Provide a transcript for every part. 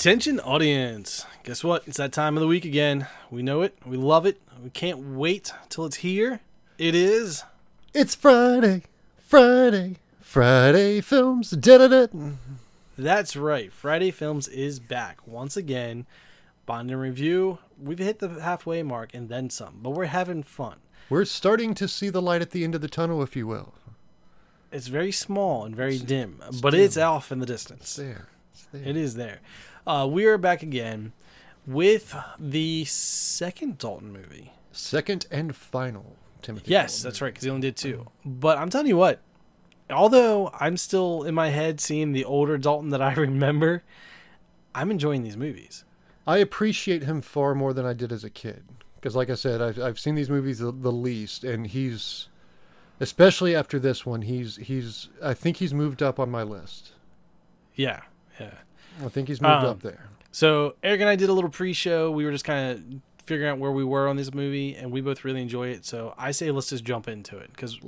Attention, audience. Guess what? It's that time of the week again. We know it. We love it. We can't wait till it's here. It is. It's Friday, Friday, Friday films. Da-da-da. That's right. Friday Films is back once again. Bond and review. We've hit the halfway mark and then some, but we're having fun. We're starting to see the light at the end of the tunnel, if you will. It's very small and very dim, but it's off in the distance. It's there. It's there. It is there. Uh, we are back again with the second Dalton movie. Second and final, Timothy. Yes, Dalton. that's right, because he only did two. But I'm telling you what, although I'm still in my head seeing the older Dalton that I remember, I'm enjoying these movies. I appreciate him far more than I did as a kid. Because, like I said, I've, I've seen these movies the, the least, and he's, especially after this one, he's he's. I think he's moved up on my list. Yeah, yeah. I think he's moved Um, up there. So Eric and I did a little pre-show. We were just kind of figuring out where we were on this movie, and we both really enjoy it. So I say let's just jump into it because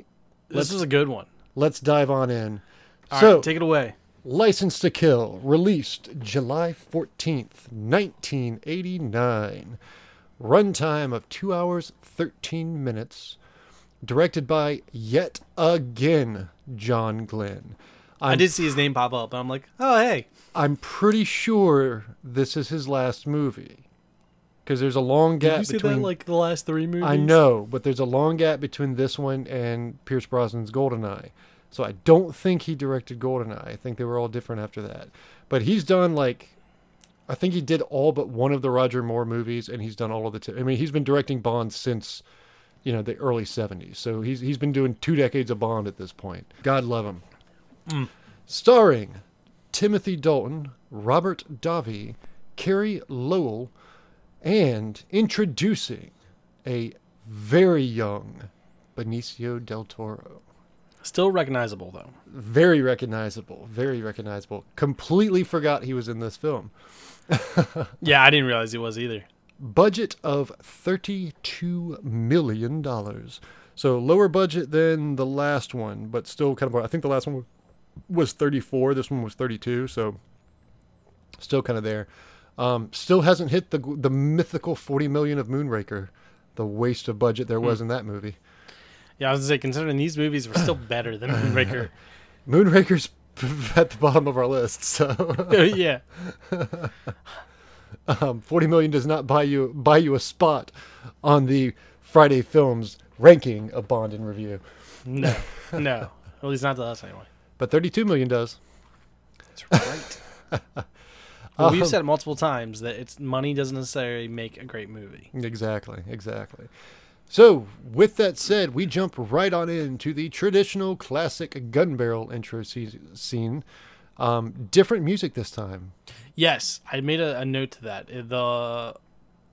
this Let's- a good one. Let's dive on in. All right, so, take it away. License to Kill, released July 14th, 1989. Runtime of 2 hours 13 minutes. Directed by yet again John Glen. i I'm, did see his name pop up, and I'm like, oh hey, I'm pretty sure this is his last movie. Because there's a long did gap you see between. that like the last three movies? I know, but there's a long gap between this one and Pierce Brosnan's Goldeneye. So I don't think he directed Goldeneye. I think they were all different after that. But he's done like I think he did all but one of the Roger Moore movies and he's done all of the t- I mean, he's been directing Bond since you know, the early 70s. So he's he's been doing 2 decades of Bond at this point. God love him. Mm. Starring Timothy Dalton, Robert Davi, Carey Lowell, and introducing a very young Benicio del Toro. Still recognizable though. Very recognizable, very recognizable. Completely forgot he was in this film. Yeah, I didn't realize he was either. Budget of $32 million. So lower budget than the last one, but still kind of, I think the last one was 34, this one was 32, so still kind of there. Um, still hasn't hit the the mythical 40 million of Moonraker, the waste of budget there was in that movie. Yeah, I was gonna say, considering these movies were still better than Moonraker. Moonraker's at the bottom of our list, so yeah, um, 40 million does not buy you buy you a spot on the Friday Films ranking of Bond in review, no, no, at least not to us anyway. But 32 million does. That's right. well, we've Um, said multiple times that it's money doesn't necessarily make a great movie. Exactly, exactly. So, with that said, we jump right on into the traditional classic gun barrel intro scene. Um, different music this time. Yes, I made a, a note to that. The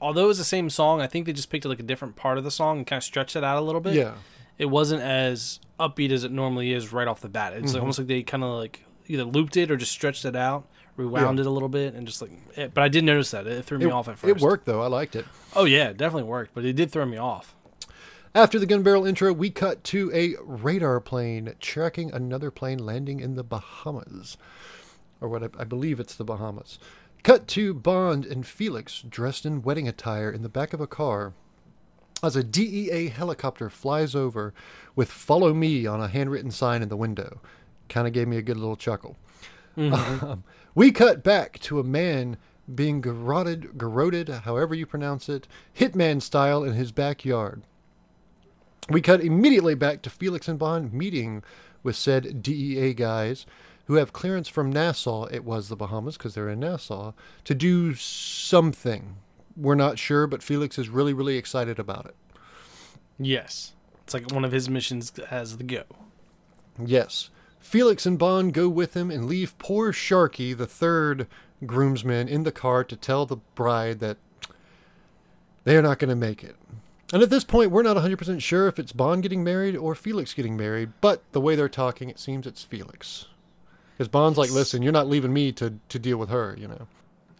although it was the same song, I think they just picked like a different part of the song and kind of stretched it out a little bit. Yeah, it wasn't as upbeat as it normally is right off the bat. It's like, Mhm. almost like they kind of like either looped it or just stretched it out, rewound it a little bit, and just like. It, but I did notice that it threw me it, off at first. it worked though. I liked it. Oh yeah, it definitely worked, but it did throw me off. After the gun barrel intro, we cut to a radar plane tracking another plane landing in the Bahamas. Or what I, I believe it's the Bahamas. Cut to Bond and Felix dressed in wedding attire in the back of a car as a DEA helicopter flies over with Follow Me on a handwritten sign in the window. Kind of gave me a good little chuckle. Um, we cut back to a man being garroted, garroted, however you pronounce it, hitman style in his backyard. We cut immediately back to Felix and Bond meeting with said DEA guys who have clearance from Nassau, it was the Bahamas because they're in Nassau, to do something. We're not sure, but Felix is really, really excited about it. Yes, it's like one of his missions has the go. Yes. Felix and Bond go with him and leave poor Sharky, the third groomsman, in the car to tell the bride that they are not going to make it. And at this point, we're not 100% sure if it's Bond getting married or Felix getting married, but the way they're talking, it seems it's Felix. Because Bond's like, listen, you're not leaving me to, to deal with her, you know.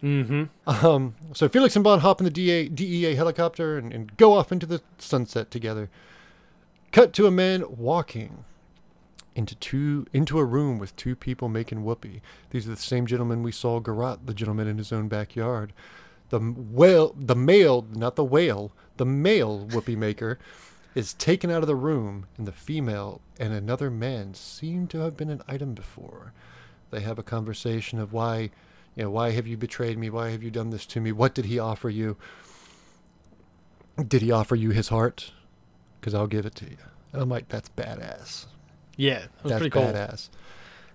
Mm-hmm. Um, so Felix and Bond hop in the DA, DEA helicopter and, and go off into the sunset together. Cut to a man walking into two into a room with two people making whoopee. These are the same gentlemen we saw garrot the gentleman in his own backyard. The whale, the male, not the whale, the male whoopee maker is taken out of the room, and the female and another man seem to have been an item before. They have a conversation of why, you know, why have you betrayed me? Why have you done this to me? What did he offer you? Did he offer you his heart? Because I'll give it to you. And I'm like, that's badass. Yeah, that That's pretty cool. badass.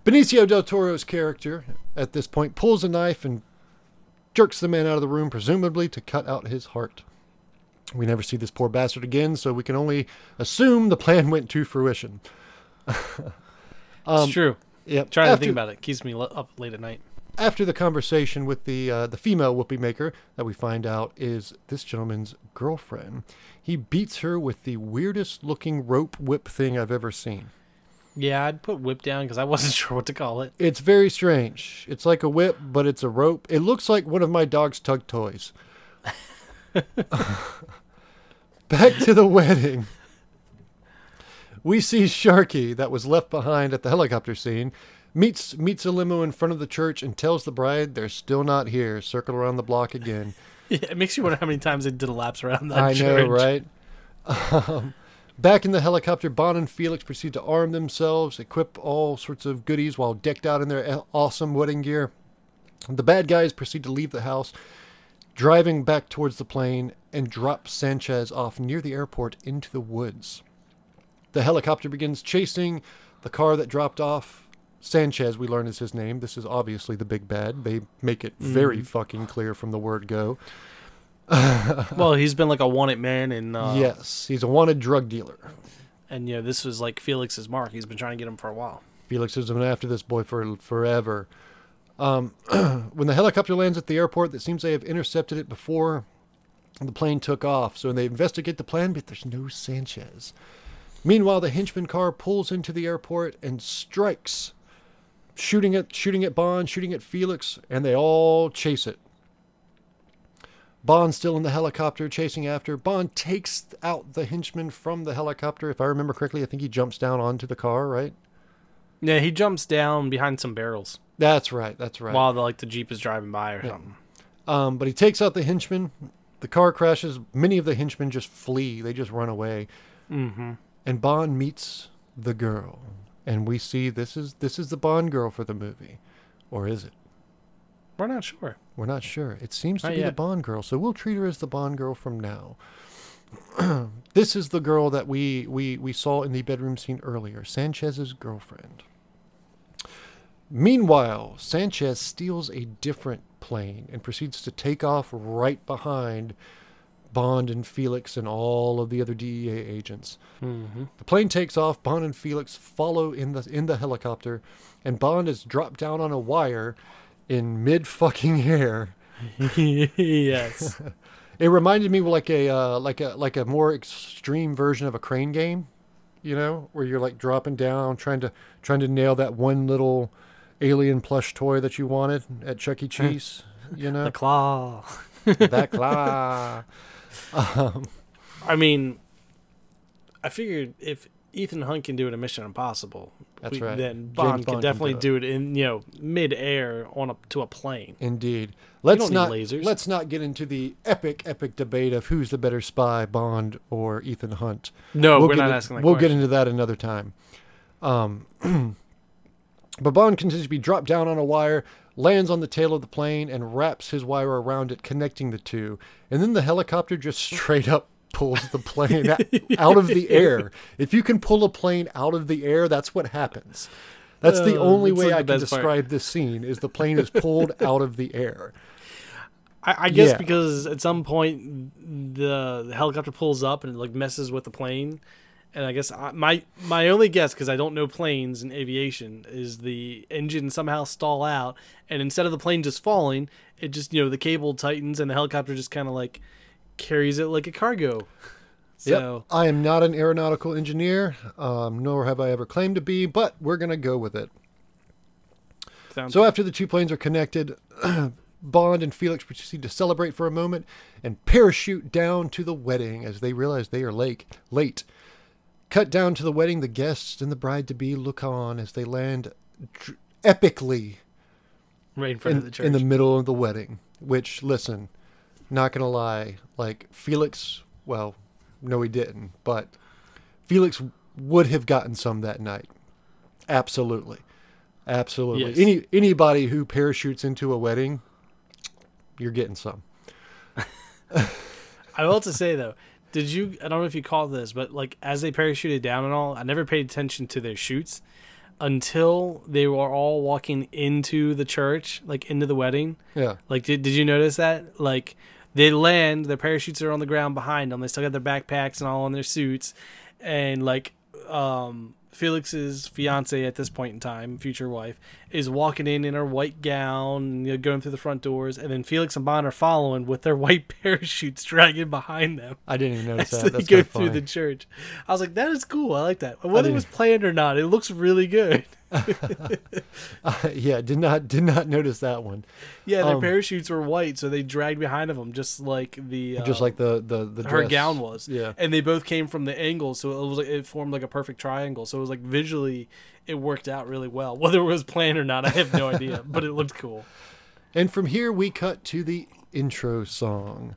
Benicio del Toro's character at this point pulls a knife and jerks the man out of the room, presumably to cut out his heart. We never see this poor bastard again, so we can only assume the plan went to fruition. it's um, true. Yep. Trying to think about it keeps me up late at night. After the conversation with the uh, the female whoopee maker that we find out is this gentleman's girlfriend. He beats her with the weirdest looking rope whip thing I've ever seen. Yeah, I'd put whip down because I wasn't sure what to call it. It's very strange. It's like a whip, but it's a rope. It looks like one of my dog's tug toys. Back to the wedding. We see Sharky, that was left behind at the helicopter scene, meets meets a limo in front of the church and tells the bride they're still not here. Circle around the block again. Yeah, it makes you wonder how many times they did a laps around that I church. know, right? Um, back in the helicopter, Bon and Felix proceed to arm themselves, equip all sorts of goodies while decked out in their awesome wedding gear. The bad guys proceed to leave the house, driving back towards the plane, and drop Sanchez off near the airport into the woods. The helicopter begins chasing the car that dropped off. Sanchez, we learn is his name. This is obviously the big bad. They make it very fucking clear from the word go. Well, he's been like a wanted man, and uh, yes, he's a wanted drug dealer. and you know this was like Felix's mark. He's been trying to get him for a while. Felix has been after this boy for forever. Um, when the helicopter lands at the airport, it seems they have intercepted it before the plane took off. So they investigate the plan, but there's no Sanchez. Meanwhile, the henchman car pulls into the airport and strikes, shooting at shooting at Bond, shooting at Felix, and they all chase it. Bond still in the helicopter chasing after. Bond takes out the henchman from the helicopter. If I remember correctly, I think he jumps down onto the car, right? Yeah, he jumps down behind some barrels That's right. That's right. while the, like the jeep is driving by or something. Um, but he takes out the henchman. The car crashes. Many of the henchmen just flee. They just run away. Mm-hmm. And Bond meets the girl, and we see this is this is the Bond girl for the movie, or is it? We're not sure. We're not sure. It seems to Not be the. Bond girl, so we'll treat her as the Bond girl from now. this is the girl that we, we, we saw in the bedroom scene earlier, Sanchez's girlfriend. Meanwhile, Sanchez steals a different plane and proceeds to take off right behind Bond and Felix and all of the other DEA agents. Mm-hmm. The plane takes off. Bond and Felix follow in the in the helicopter, and Bond is dropped down on a wire in mid fucking air. yes. It reminded me like a uh, like a like a more extreme version of a crane game, you know, where you're like dropping down, trying to trying to nail that one little alien plush toy that you wanted at Chuck E. Cheese. You know the claw. that claw. Um, I mean, I figured if Ethan Hunt can do it in Mission Impossible, That's we- right. then James Bond Bond can can definitely do do it. in you know mid-air on a to a plane. Indeed. Let's lasers. let's not get into the epic epic debate of who's the better spy, Bond or Ethan Hunt. No, we'll we're not in- asking that We'll question. get into that another time. Um, but Bond continues to be dropped down on a wire, lands on the tail of the plane, and wraps his wire around it, connecting the two. And then the helicopter just straight up pulls the plane out, of the air. If you can pull a plane out of the air, that's what happens. That's the Oh, only way like I can best part. describe this scene: is the plane is pulled out of the air. I, I guess Yeah. because at some point the, the helicopter pulls up and it like messes with the plane, and I guess I, my my only guess because I don't know planes and aviation is the engine somehow stall out, and instead of the plane just falling, it just you know the cable tightens and the helicopter just kind of like carries it like a cargo. So Yep. I am not an aeronautical engineer, um, nor have I ever claimed to be, but we're gonna go with it. sounds So after the two planes are connected, Bond and Felix proceed to celebrate for a moment and parachute down to the wedding as they realize they are late. Late. Cut down to the wedding, the guests and the bride to be look on as they land dr- epically Right in front of the church. in the middle of the wedding. Which, listen, not gonna lie, like Felix, well, no, he didn't, but Felix would have gotten some that night. Absolutely, absolutely. Yes. Any anybody who parachutes into a wedding, you're getting some. I will to say though, did you? I don't know if you caught this, but like as they parachuted down and all, I never paid attention to their shoots until they were all walking into the church, like into the wedding. Yeah, Like, did did you notice that? Like, they land, their parachutes are on the ground behind them. They still got their backpacks and all in their suits, and like, um, Felix's fiance at this point in time, future wife, is walking in in her white gown, you know, going through the front doors, and then Felix and Bond are following with their white parachutes dragging behind them I didn't even notice as that. they That's go through funny. the church. I was like, that is cool. I like that. Whether it was planned or not, it looks really good. yeah, did not did not notice that one. Yeah, their Um, parachutes were white, so they dragged behind of them, just like the Just uh, like the the the her dress. gown was. Yeah. and they both came from the angle, so it was like it formed like a perfect triangle. So it was like visually, it worked out really well. Whether it was planned or not, I have no idea, but it looked cool. And from here we cut to the intro song.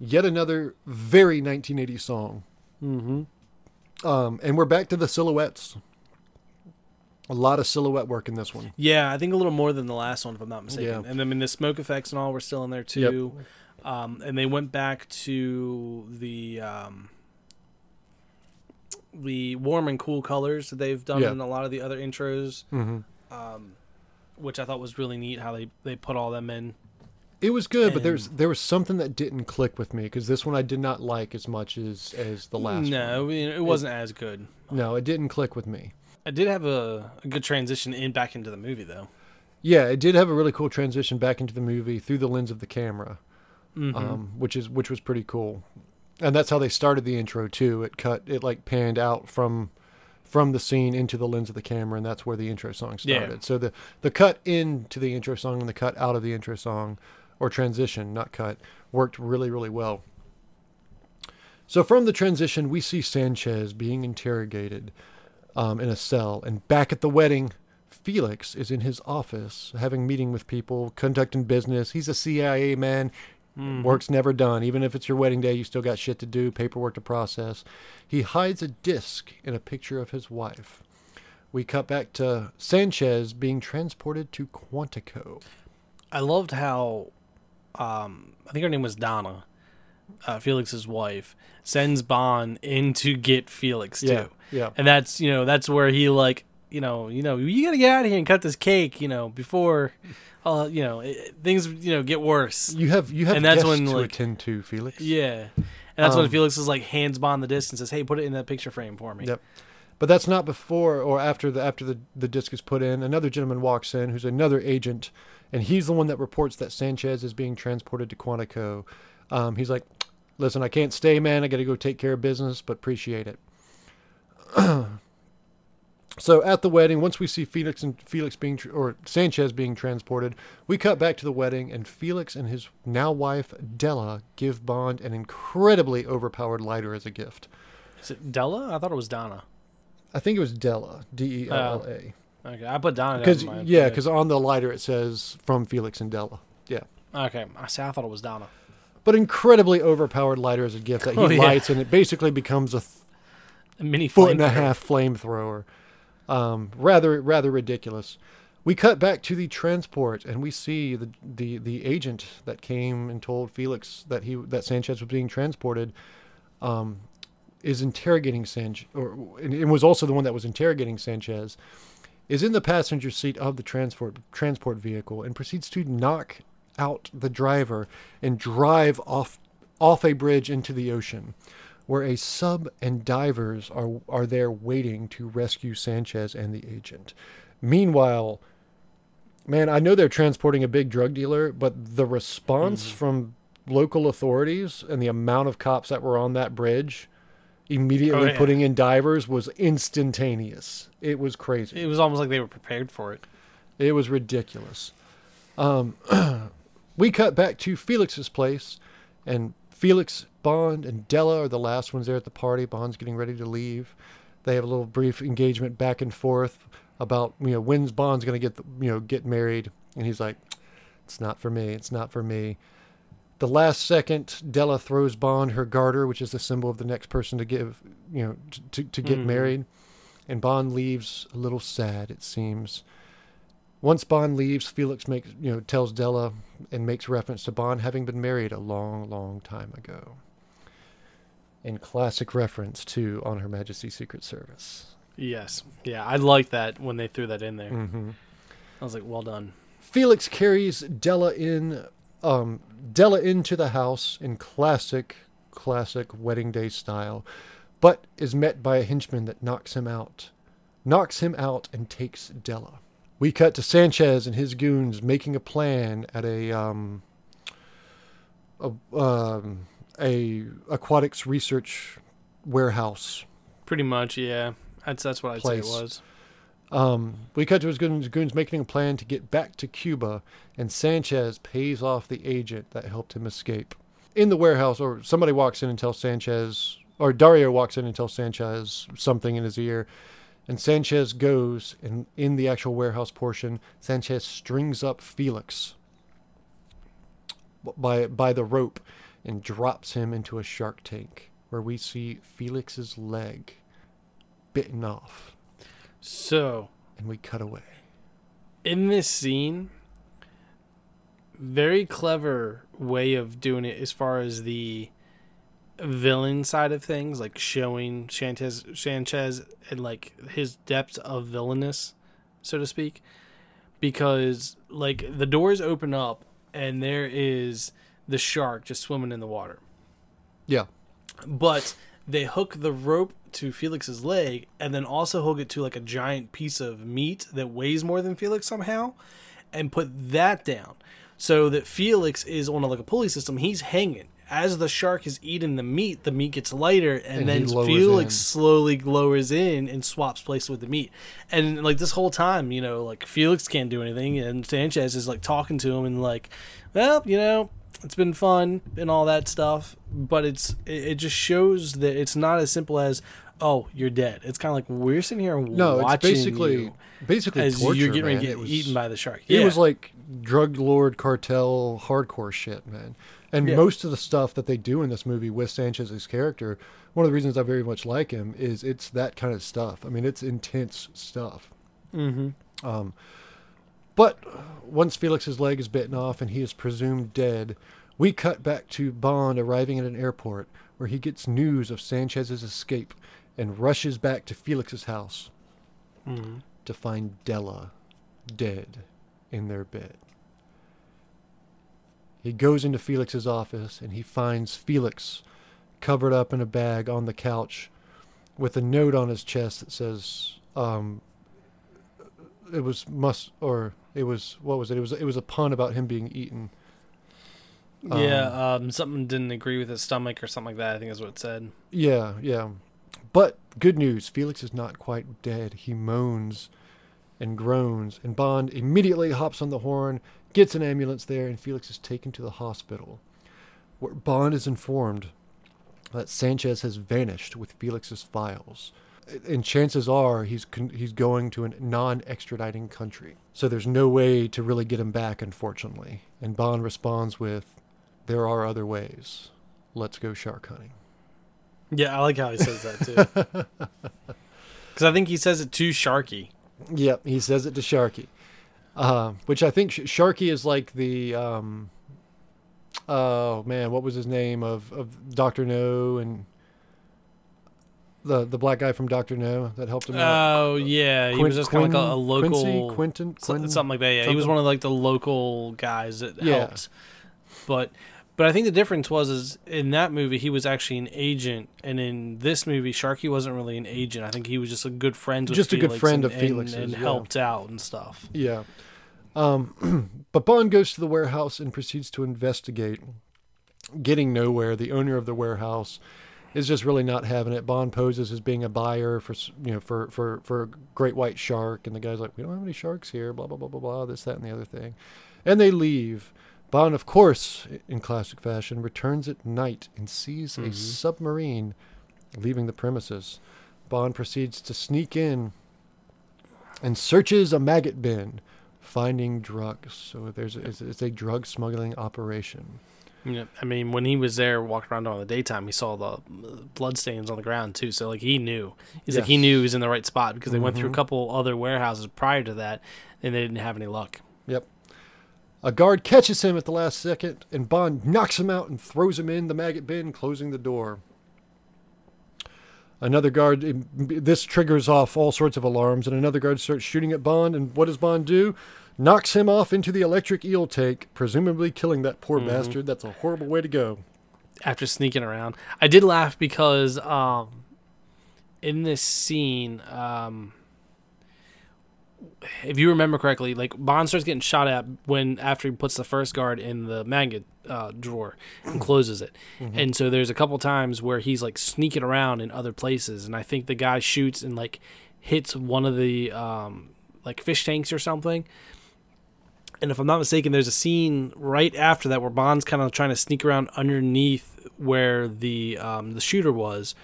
Yet another very 1980 song. Mm-hmm. Um, and we're back to the silhouettes. A lot of silhouette work in this one. Yeah, I think a little more than the last one, if I'm not mistaken. Yeah. And I mean, the smoke effects and all were still in there too. Um, and they went back to the um, the warm and cool colors that they've done Yeah. in a lot of the other intros, hmm um, which I thought was really neat how they, they put all them in. It was good, but there's there was something that didn't click with me because this one I did not like as much as as the last no, one. It wasn't as good. No, it didn't click with me. I did have a, a good transition in back into the movie though. Yeah, it did have a really cool transition back into the movie through the lens of the camera. Mhm. um, which is which was pretty cool. And that's how they started the intro too. It cut it like panned out from from the scene into the lens of the camera, and that's where the intro song Yeah. started. So the the cut into the intro song and the cut out of the intro song, or transition, not cut, worked really really well. So from the transition, we see Sanchez being interrogated um, in a cell, and back at the wedding. Felix is in his office having meeting with people, conducting business. He's a CIA man. Mhm. Work's never done. Even if it's your wedding day, you still got shit to do, paperwork to process. He hides a disc in a picture of his wife. We cut back to Sanchez being transported to Quantico. I loved how um, I think her name was Donna, uh, Felix's wife, sends Bond in to get Felix too. Yeah, yeah. And that's you know that's where he like you know you know you gotta get out of here and cut this cake you know before uh you know it, things you know get worse. You have you have And that's when, to like- attend to, Felix. Yeah. And that's when Um, Felix is like hands Bond the disc and says, "Hey, put it in that picture frame for me." Yep. But that's not before or after the after the, the disc is put in. Another gentleman walks in who's another agent, and he's the one that reports that Sanchez is being transported to Quantico. Um, he's like, "Listen, I can't stay, man. I got to go take care of business, but appreciate it." so at the wedding, once we see Felix and Felix being or Sanchez being transported, we cut back to the wedding, and Felix and his now wife Della give Bond an incredibly overpowered lighter as a gift. Is it Della? I thought it was Donna. I think it was Della, D E L L A. Oh, okay, I put Donna. Because yeah, because on the lighter it says from Felix and Della. Yeah, okay, I see. I thought it was Donna. But incredibly overpowered lighter as a gift that he Oh, yeah. lights, and it basically becomes a th- A mini foot and a half flamethrower. Um, rather rather ridiculous. We cut back to the transport, and we see the, the the agent that came and told Felix that he that Sanchez was being transported. Um, is interrogating Sanchez, or and it was also the one that was interrogating Sanchez. Is in the passenger seat of the transport transport vehicle and proceeds to knock out the driver and drive off off a bridge into the ocean, where a sub and divers are are there waiting to rescue Sanchez and the agent. Meanwhile, man, I know they're transporting a big drug dealer, but the response from local authorities and the amount of cops that were on that bridge immediately Oh, yeah. putting in divers was instantaneous. It was crazy. It was almost like they were prepared for it. It was ridiculous. Um, we cut back to Felix's place, and Felix, Bond, and Della are the last ones there at the party. Bond's getting ready to leave. They have a little brief engagement back and forth about you know when's Bond's going to get the, you know get married, and he's like, "It's not for me. It's not for me." The last second, Della throws Bond her garter, which is the symbol of the next person to give you know to to, to get Mhm. married, and Bond leaves a little sad. It seems. Once Bond leaves, Felix makes you know tells Della and makes reference to Bond having been married a long, long time ago. In classic reference to On Her Majesty's Secret Service. Yes. Yeah, I like that when they threw that in there. Mm-hmm. I was like, well done. Felix carries Della in, um, Della into the house in classic, classic wedding day style, but is met by a henchman that knocks him out, knocks him out, and takes Della. We cut to Sanchez and his goons making a plan at a um, a, um, a aquatics research warehouse. Pretty much, yeah. That's that's what I'd say it was. Um, we cut to his goons, goons making a plan to get back to Cuba, and Sanchez pays off the agent that helped him escape. In the warehouse, or somebody walks in and tells Sanchez, or Dario walks in and tells Sanchez something in his ear, and Sanchez goes, and in the actual warehouse portion, Sanchez strings up Felix by by the rope and drops him into a shark tank, where we see Felix's leg bitten off So and we cut away. in this scene, very clever way of doing it as far as the villain side of things, like showing Sanchez Sanchez and like his depth of villainous, so to speak. Because like the doors open up and there is the shark just swimming in the water. Yeah. But they hook the rope to Felix's leg and then also hook it to like a giant piece of meat that weighs more than Felix somehow and put that down so that Felix is on a, like a pulley system. He's hanging. As the shark is eating the meat, the meat gets lighter, and, And then Felix in. slowly lowers in and swaps place with the meat. And like this whole time, you know, like Felix can't do anything, and Sanchez is like talking to him and like, well, you know, it's been fun and all that stuff, but it's it, it just shows that it's not as simple as oh you're dead. It's kind of like we're sitting here and No, watching it's basically you basically as torture, you're getting ready man. to get was, eaten by the shark. It was like drug lord cartel hardcore shit, man. And Yeah. most of the stuff that they do in this movie with Sanchez's character, one of the reasons I very much like him is it's that kind of stuff. I mean, it's intense stuff. mm-hmm. Um, but once Felix's leg is bitten off and he is presumed dead, we cut back to Bond arriving at an airport where he gets news of Sanchez's escape and rushes back to Felix's house Mm-hmm. to find Della dead in their bed. He goes into Felix's office and he finds Felix covered up in a bag on the couch with a note on his chest that says um, it was must or it was what was it? It was it was a pun about him being eaten. Yeah, um, something didn't agree with his stomach or something like that. I think is what it said. Yeah, yeah. But good news, Felix is not quite dead. He moans and groans, and Bond immediately hops on the horn, gets an ambulance there, and Felix is taken to the hospital. Where Bond is informed that Sanchez has vanished with Felix's files. And chances are he's con- he's going to a non-extraditing country. So there's no way to really get him back, unfortunately. And Bond responds with, "There are other ways. Let's go shark hunting." Yeah, I like how he says that too. Because I think he says it to Sharky. Yep, he says it to Sharky, uh, which I think Sh- Sharky is like the um, oh man, what was his name of of Doctor No and the the black guy from Doctor No that helped him out. Oh yeah, he was just kind of like a, a local Quincy, Quentin, so- something like that. Yeah, he was one of like the local guys that Yeah. helped. But but I think the difference was is in that movie he was actually an agent, and in this movie Sharky wasn't really an agent. I think he was just a good friend with Just a good Felix friend and, of Felix's, and, and yeah. helped out and stuff. Yeah. Um, but Bond goes to the warehouse and proceeds to investigate. Getting nowhere, the owner of the warehouse is just really not having it. Bond poses as being a buyer for you know for for for a great white shark, and the guy's like, "We don't have any sharks here." Blah blah blah blah blah. This that and the other thing, and they leave. Bond, of course, in classic fashion, returns at night and sees a Mhm. submarine leaving the premises. Bond proceeds to sneak in and searches a maggot bin, finding drugs. So there's it's, it's a drug smuggling operation. Know, I mean, when he was there walking around in the daytime, he saw the uh, blood stains on the ground too. So like he knew, he's like he knew he was in the right spot because they went through a Mhm. couple other warehouses prior to that, and they didn't have any luck. Yep. A guard catches him at the last second, and Bond knocks him out and throws him in the maggot bin, closing the door. Another guard, this triggers off all sorts of alarms, and another guard starts shooting at Bond. And what does Bond do? Knocks him off into the electric eel tank, presumably killing that poor Mhm. bastard. That's a horrible way to go. after sneaking around. I did laugh because um, in this scene, um, if you remember correctly, like Bond starts getting shot at when after he puts the first guard in the maggot uh, drawer and closes it, and so there's a couple times where he's like sneaking around in other places, and I think the guy shoots and like hits one of the um, like fish tanks or something. And if I'm not mistaken, there's a scene right after that where Bond's kind of trying to sneak around underneath where the um, the shooter was,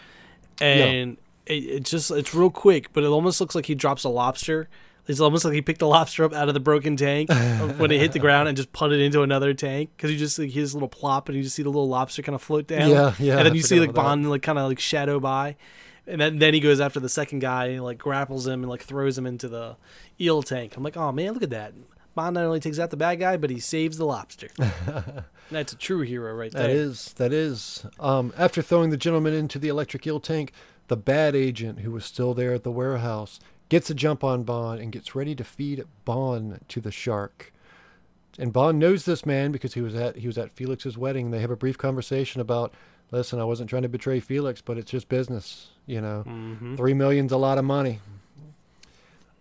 and it, it just it's real quick, but it almost looks like he drops a lobster. It's almost like he picked a lobster up out of the broken tank when it hit the ground and just put it into another tank because you just like hears a little plop and you just see the little lobster kind of float down. Yeah, yeah, And then you see like about that. Bond like kind of like shadow by, and then then he goes after the second guy and like grapples him and like throws him into the eel tank. I'm like, oh man, look at that. Bond not only takes out the bad guy, but he saves the lobster. That's a true hero right there. That is, that is. Um, after throwing the gentleman into the electric eel tank, the bad agent, who was still there at the warehouse, gets a jump on Bond and gets ready to feed Bond to the shark. And Bond knows this man because he was at he was at Felix's wedding. They have a brief conversation about, listen, I wasn't trying to betray Felix, but it's just business, you know. hmm Three million's a lot of money.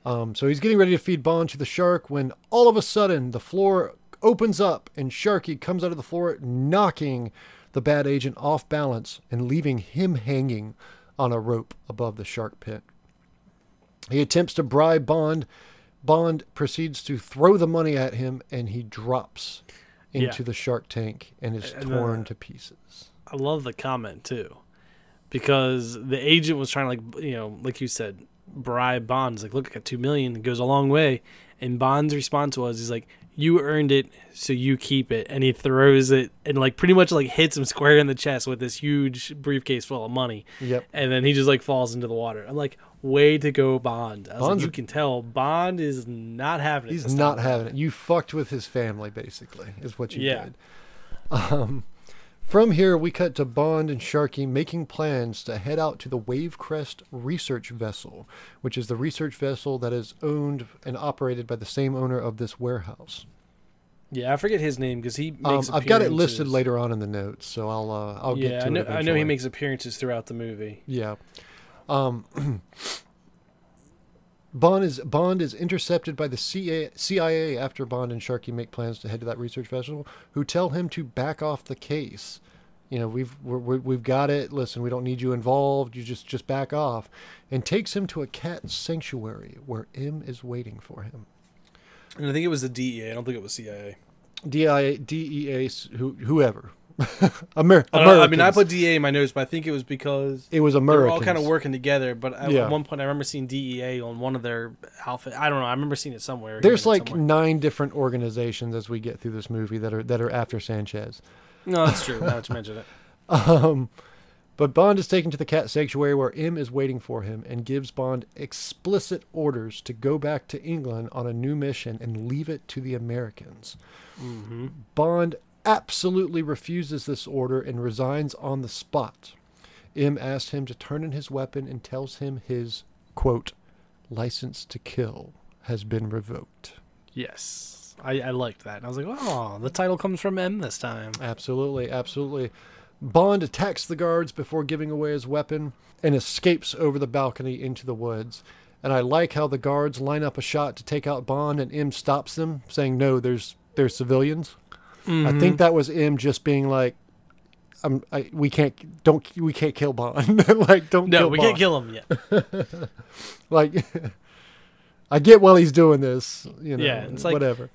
Um, so he's getting ready to feed Bond to the shark when all of a sudden the floor opens up and Sharky comes out of the floor, knocking the bad agent off balance and leaving him hanging on a rope above the shark pit. He attempts to bribe Bond. Bond proceeds to throw the money at him and he drops Yeah. into the shark tank and is And, uh, torn to pieces. I love the comment too, because the agent was trying to like you know like you said bribe Bonds like look I got two million it goes a long way, and Bond's response was he's like you earned it so you keep it and he throws it and like pretty much like hits him square in the chest with this huge briefcase full of money Yep. and then he just like falls into the water. I'm like way to go Bond. Bond's like you can tell Bond is not having it. He's not having it. You fucked with his family, basically, is what you Yeah. did. Um, from here, we cut to Bond and Sharky making plans to head out to the Wavekrest research vessel, which is the research vessel that is owned and operated by the same owner of this warehouse. Yeah, I forget his name because he Um. I've got it listed later on in the notes, so I'll uh, I'll get yeah, to I know. it. I know he makes appearances throughout the movie. Yeah. Um, Bond is Bond is intercepted by the CIA, CIA after Bond and Sharky make plans to head to that research vessel, who tell him to back off the case. You know, we've we're, we're, we've got it. Listen, we don't need you involved. You just just back off, and takes him to a cat sanctuary where M is waiting for him. And I think it was the DEA. I don't think it was CIA. DIA, DEA, who, whoever, Amer- I, I mean, I put DEA in my notes, but I think it was because it was they Americans. all kind of working together. But at Yeah. one point, I remember seeing DEA on one of their outfit. I don't know. I remember seeing it somewhere. There's like somewhere. nine different organizations as we get through this movie that are that are after Sanchez. no, that's true. Now that you mention it. Um, but Bond is taken to the cat sanctuary where M is waiting for him and gives Bond explicit orders to go back to England on a new mission and leave it to the Americans. Mm-hmm. Bond absolutely refuses this order and resigns on the spot. M asks him to turn in his weapon and tells him his, quote, license to kill has been revoked. Yes, I, I liked that. And I was like, oh, the title comes from M this time. Absolutely, absolutely. Bond attacks the guards before giving away his weapon and escapes over the balcony into the woods. And I like how the guards line up a shot to take out Bond, and M stops them, saying, "No, there's there's civilians." I Mhm. think that was M just being like, "I'm I, we can't don't we can't kill Bond like don't no, we Bond. can't kill him yet. like." I get while he's doing this, you know, Yeah, it's like- whatever.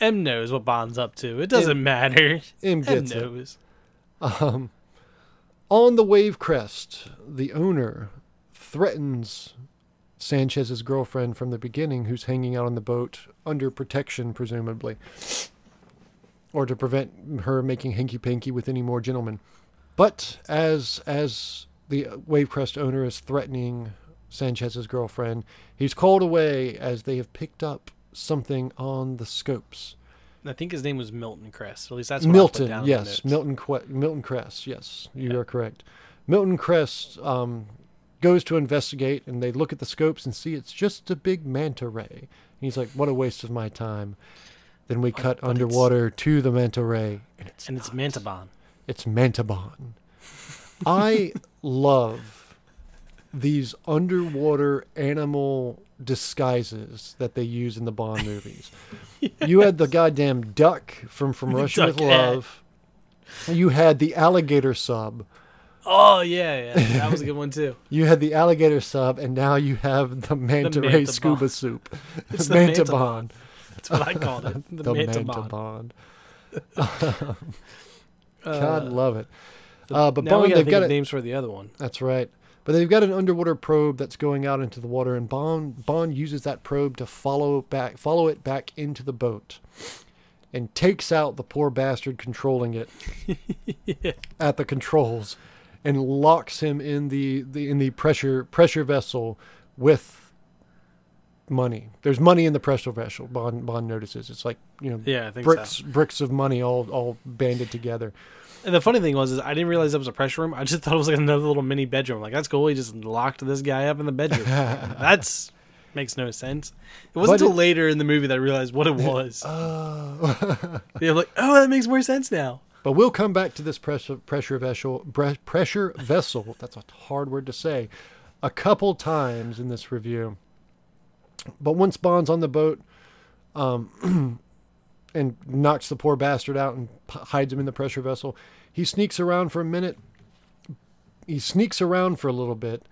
M knows what Bond's up to. It doesn't M- matter. M M gets it. knows. Um, on the wave crest, the owner threatens Sanchez's girlfriend from the beginning, who's hanging out on the boat under protection, presumably, or to prevent her making hanky panky with any more gentlemen. But as as the Wavekrest owner is threatening Sanchez's girlfriend, he's called away as they have picked up something on the scopes. I think his name was Milton Krest. At least that's what I put Milton, down yes. Milton que- Milton Krest, yes, you Yeah. are correct. Milton Krest um, goes to investigate, and they look at the scopes and see it's just a big manta ray. And he's like, "What a waste of my time." Then we oh, cut but underwater to the manta ray, and it's and it's not. Mantabon. It's Mantabon. I love these underwater animal disguises that they use in the Bond movies. You had the goddamn duck from From Russia with. Love. You had the alligator sub. Oh yeah, yeah, that was a good one too. You had the alligator sub, and now you have the manta ray Mantabon. scuba soup. It's the Mantabon. That's what I called it. The, The Mantabon. Mantabon. Uh, God love it. the- Uh, but now we Bond, they've got it. names for the other one. That's right. But they've got an underwater probe that's going out into the water, and Bond Bond uses that probe to follow back, follow it back into the boat, and takes out the poor bastard controlling it at the controls, and locks him in the, the in the pressure pressure vessel with money. There's money in the pressure vessel. Bond Bond notices it's like you know Yeah, I think bricks so. bricks of money all all banded together. And the funny thing was, is I didn't realize that was a pressure room. I just thought it was like another little mini bedroom. Like that's cool. He just locked this guy up in the bedroom. that's makes no sense. It wasn't But until it- later in the movie that I realized what it was. Uh, You're like, oh, that makes more sense now. But we'll come back to this pressure pressure vessel pressure vessel. That's a hard word to say. A couple times in this review. But once Bond's on the boat, um, and knocks the poor bastard out and hides him in the pressure vessel, he sneaks around for a minute. He sneaks around for a little bit,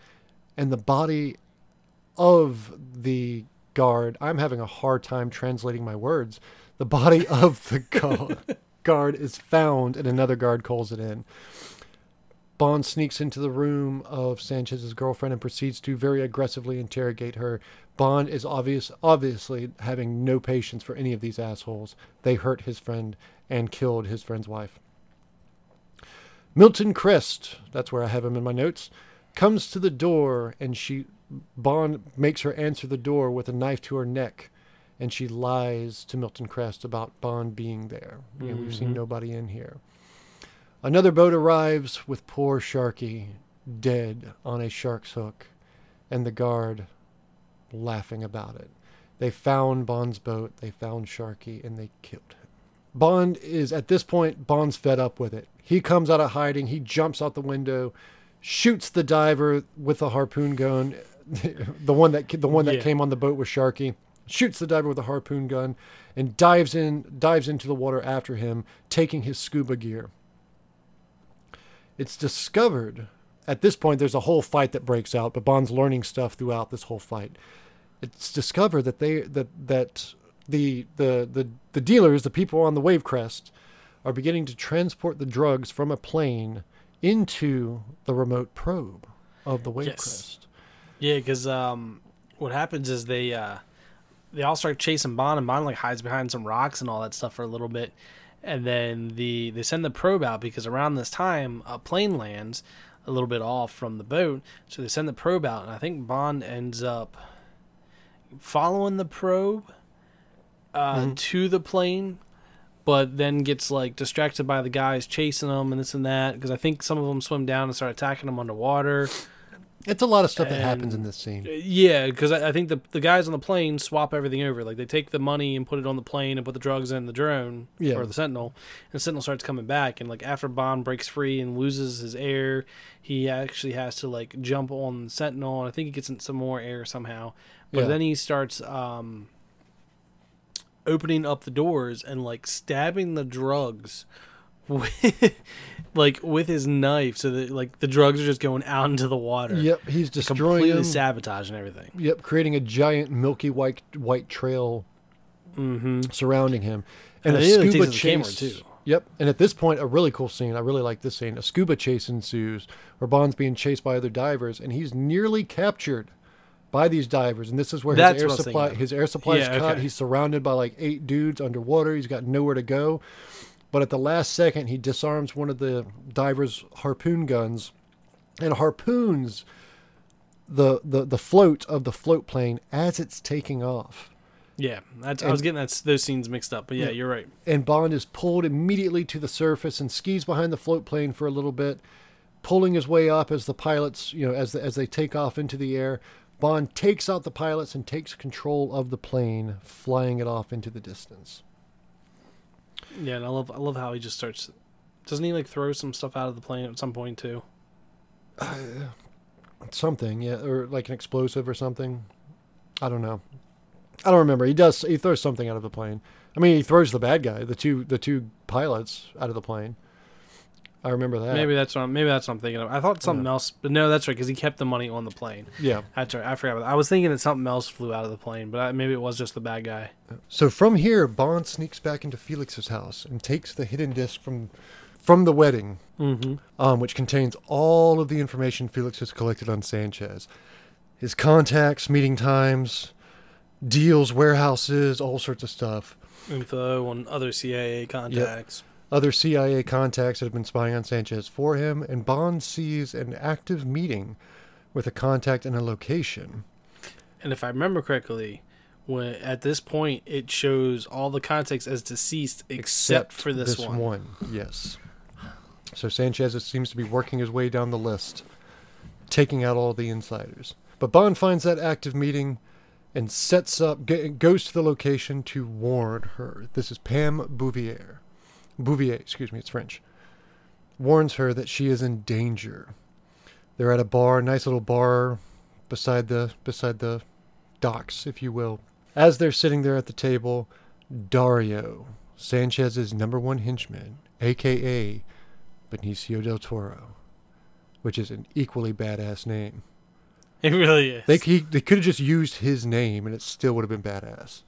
and the body of the guard. I'm having a hard time translating my words. The body of the guard is found and another guard calls it in. Bond sneaks into the room of Sanchez's girlfriend and proceeds to very aggressively interrogate her. Bond is obvious obviously having no patience for any of these assholes. They hurt his friend and killed his friend's wife. Milton Krest, that's where I have him in my notes, comes to the door and she Bond makes her answer the door with a knife to her neck and she lies to Milton Krest about Bond being there. You know, we've seen Mhm. nobody in here. Another boat arrives with poor Sharky dead on a shark's hook, and the guard laughing about it. They found Bond's boat, they found Sharky, and they killed him. Bond is at this point, Bond's fed up with it. He comes out of hiding, he jumps out the window, shoots the diver with a harpoon gun, the one that the one that Yeah. came on the boat with Sharky shoots the diver with a harpoon gun and dives in dives into the water after him taking his scuba gear it's discovered. At this point there's a whole fight that breaks out but bond's learning stuff throughout this whole fight. It's discovered that they that that the the the, the dealers the people on the wave crest are beginning to transport the drugs from a plane into the remote probe of the wave Yes. crest. Yeah, because um, what happens is they uh, they all start chasing Bond, and Bond like hides behind some rocks and all that stuff for a little bit, and then the they send the probe out because around this time a plane lands a little bit off from the boat, so they send the probe out, and I think Bond ends up following the probe uh, Mhm. to the plane. But then gets like distracted by the guys chasing them and this and that because I think some of them swim down and start attacking them underwater. It's a lot of stuff that happens in this scene Yeah, because I, I think the the guys on the plane swap everything over. Like they take the money and put it on the plane and put the drugs in the drone Yeah. or the Sentinel, and Sentinel starts coming back. And like after Bond breaks free and loses his air, he actually has to like jump on the Sentinel, and I think he gets in some more air somehow. But Yeah. then he starts um, opening up the doors and like stabbing the drugs. With, like with his knife, so that like the drugs are just going out into the water Yep, he's destroying completely them. and everything. Yep, creating a giant milky white white trail Mm-hmm. surrounding him, and And a scuba chase. too. Yep, and at this point, a really cool scene. I really like this scene. A scuba chase ensues, where Bond's being chased by other divers, and he's nearly captured by these divers. And this is where That's his air what I was supply his air supply is cut. okay. He's surrounded by like eight dudes underwater. He's got nowhere to go. But at the last second, he disarms one of the divers' harpoon guns, and harpoons the the the float of the float plane as it's taking off. Yeah, that's, I was getting that, those scenes mixed up, but yeah, Yeah. you're right. and Bond is pulled immediately to the surface and skis behind the float plane for a little bit, pulling his way up as the pilots, you know, as the, as they take off into the air. Bond takes out the pilots and takes control of the plane, flying it off into the distance. Yeah, and I love I love how he just starts. Doesn't he like throw some stuff out of the plane at some point too? Uh, something, yeah, or like an explosive or something. I don't know. I don't remember. He does. He throws something out of the plane. I mean, he throws the bad guy, the two the two pilots, out of the plane. I remember that. Maybe that's what I'm, maybe that's what I'm thinking of. I thought something Yeah. else, but no, that's right because he kept the money on the plane. Yeah. That's right. I forgot. About that. I was thinking that something else flew out of the plane, but I, maybe it was just the bad guy. So from here, Bond sneaks back into Felix's house and takes the hidden disc from from the wedding, Mm-hmm. um, which contains all of the information Felix has collected on Sanchez, his contacts, meeting times, deals, warehouses, all sorts of stuff. Info on other CIA contacts. Other CIA contacts that have been spying on Sanchez for him, and Bond sees an active meeting with a contact and a location. And if I remember correctly, when at this point it shows all the contacts as deceased except, for this, one. one. Yes. So Sanchez seems to be working his way down the list, taking out all the insiders. But Bond finds that active meeting and sets up, goes to the location to warn her. This is Pam Bouvier. Bouvier, excuse me, it's French. Warns her that she is in danger. They're at a bar, nice little bar beside the beside the docks, if you will. As they're sitting there at the table, Dario, Sanchez's number one henchman, aka Benicio del Toro, which is an equally badass name. It really is. They he, they could have just used his name and it still would have been badass.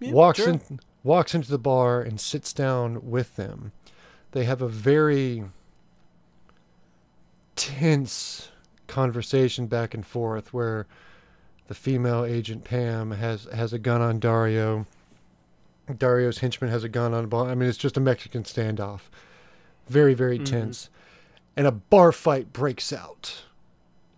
Yeah, walks sure. in, walks into the bar and sits down with them. They have a very tense conversation back and forth where the female agent Pam has has a gun on Dario. Dario's henchman has a gun on Bond. I mean, it's just a Mexican standoff. Very, very Mhm. tense. And a bar fight breaks out.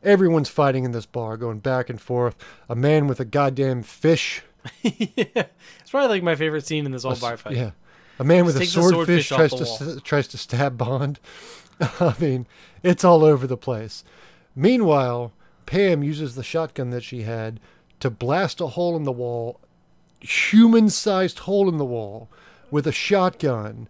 Everyone's fighting in this bar, going back and forth. A man with a goddamn fish. Yeah. It's probably like my favorite scene in this whole bar fight. Yeah. A man with a Just takes the swordfish swordfish tries to wall. s- tries to stab Bond. I mean, it's all over the place. Meanwhile, Pam uses the shotgun that she had to blast a hole in the wall, human-sized hole in the wall, with a shotgun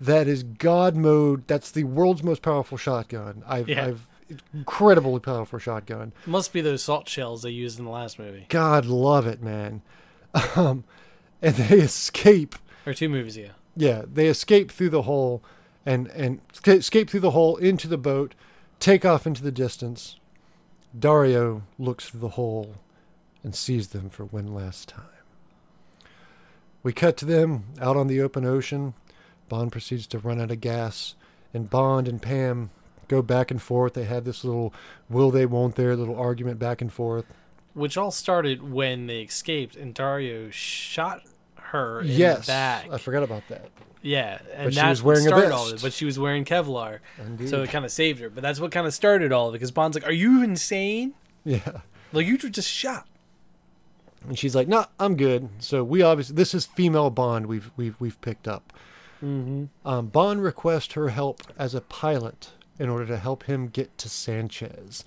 that is God mode. That's the world's most powerful shotgun. I've, Yeah. I've incredibly powerful shotgun. Must be those salt shells they used in the last movie God love it, man. Um, and they escape or two movies ago. Yeah, they escape through the hole and and escape through the hole into the boat, take off into the distance. Dario looks through the hole and sees them for one last time. We cut to them out on the open ocean. Bond proceeds to run out of gas, and Bond and Pam go back and forth. They have this little will they won't they little argument back and forth. Which all started when they escaped and Dario shot her in yes, the back. I forgot about that. Yeah, and But she was wearing a started all of it. But she was wearing Kevlar, Indeed. so it kind of saved her. But that's what kind of started all of it because Bond's like, "Are you insane? yeah. Like you were just shot." And she's like, "No, I'm good." So we obviously this is female Bond we've we've we've picked up. Mm-hmm. Um, Bond requests her help as a pilot in order to help him get to Sanchez.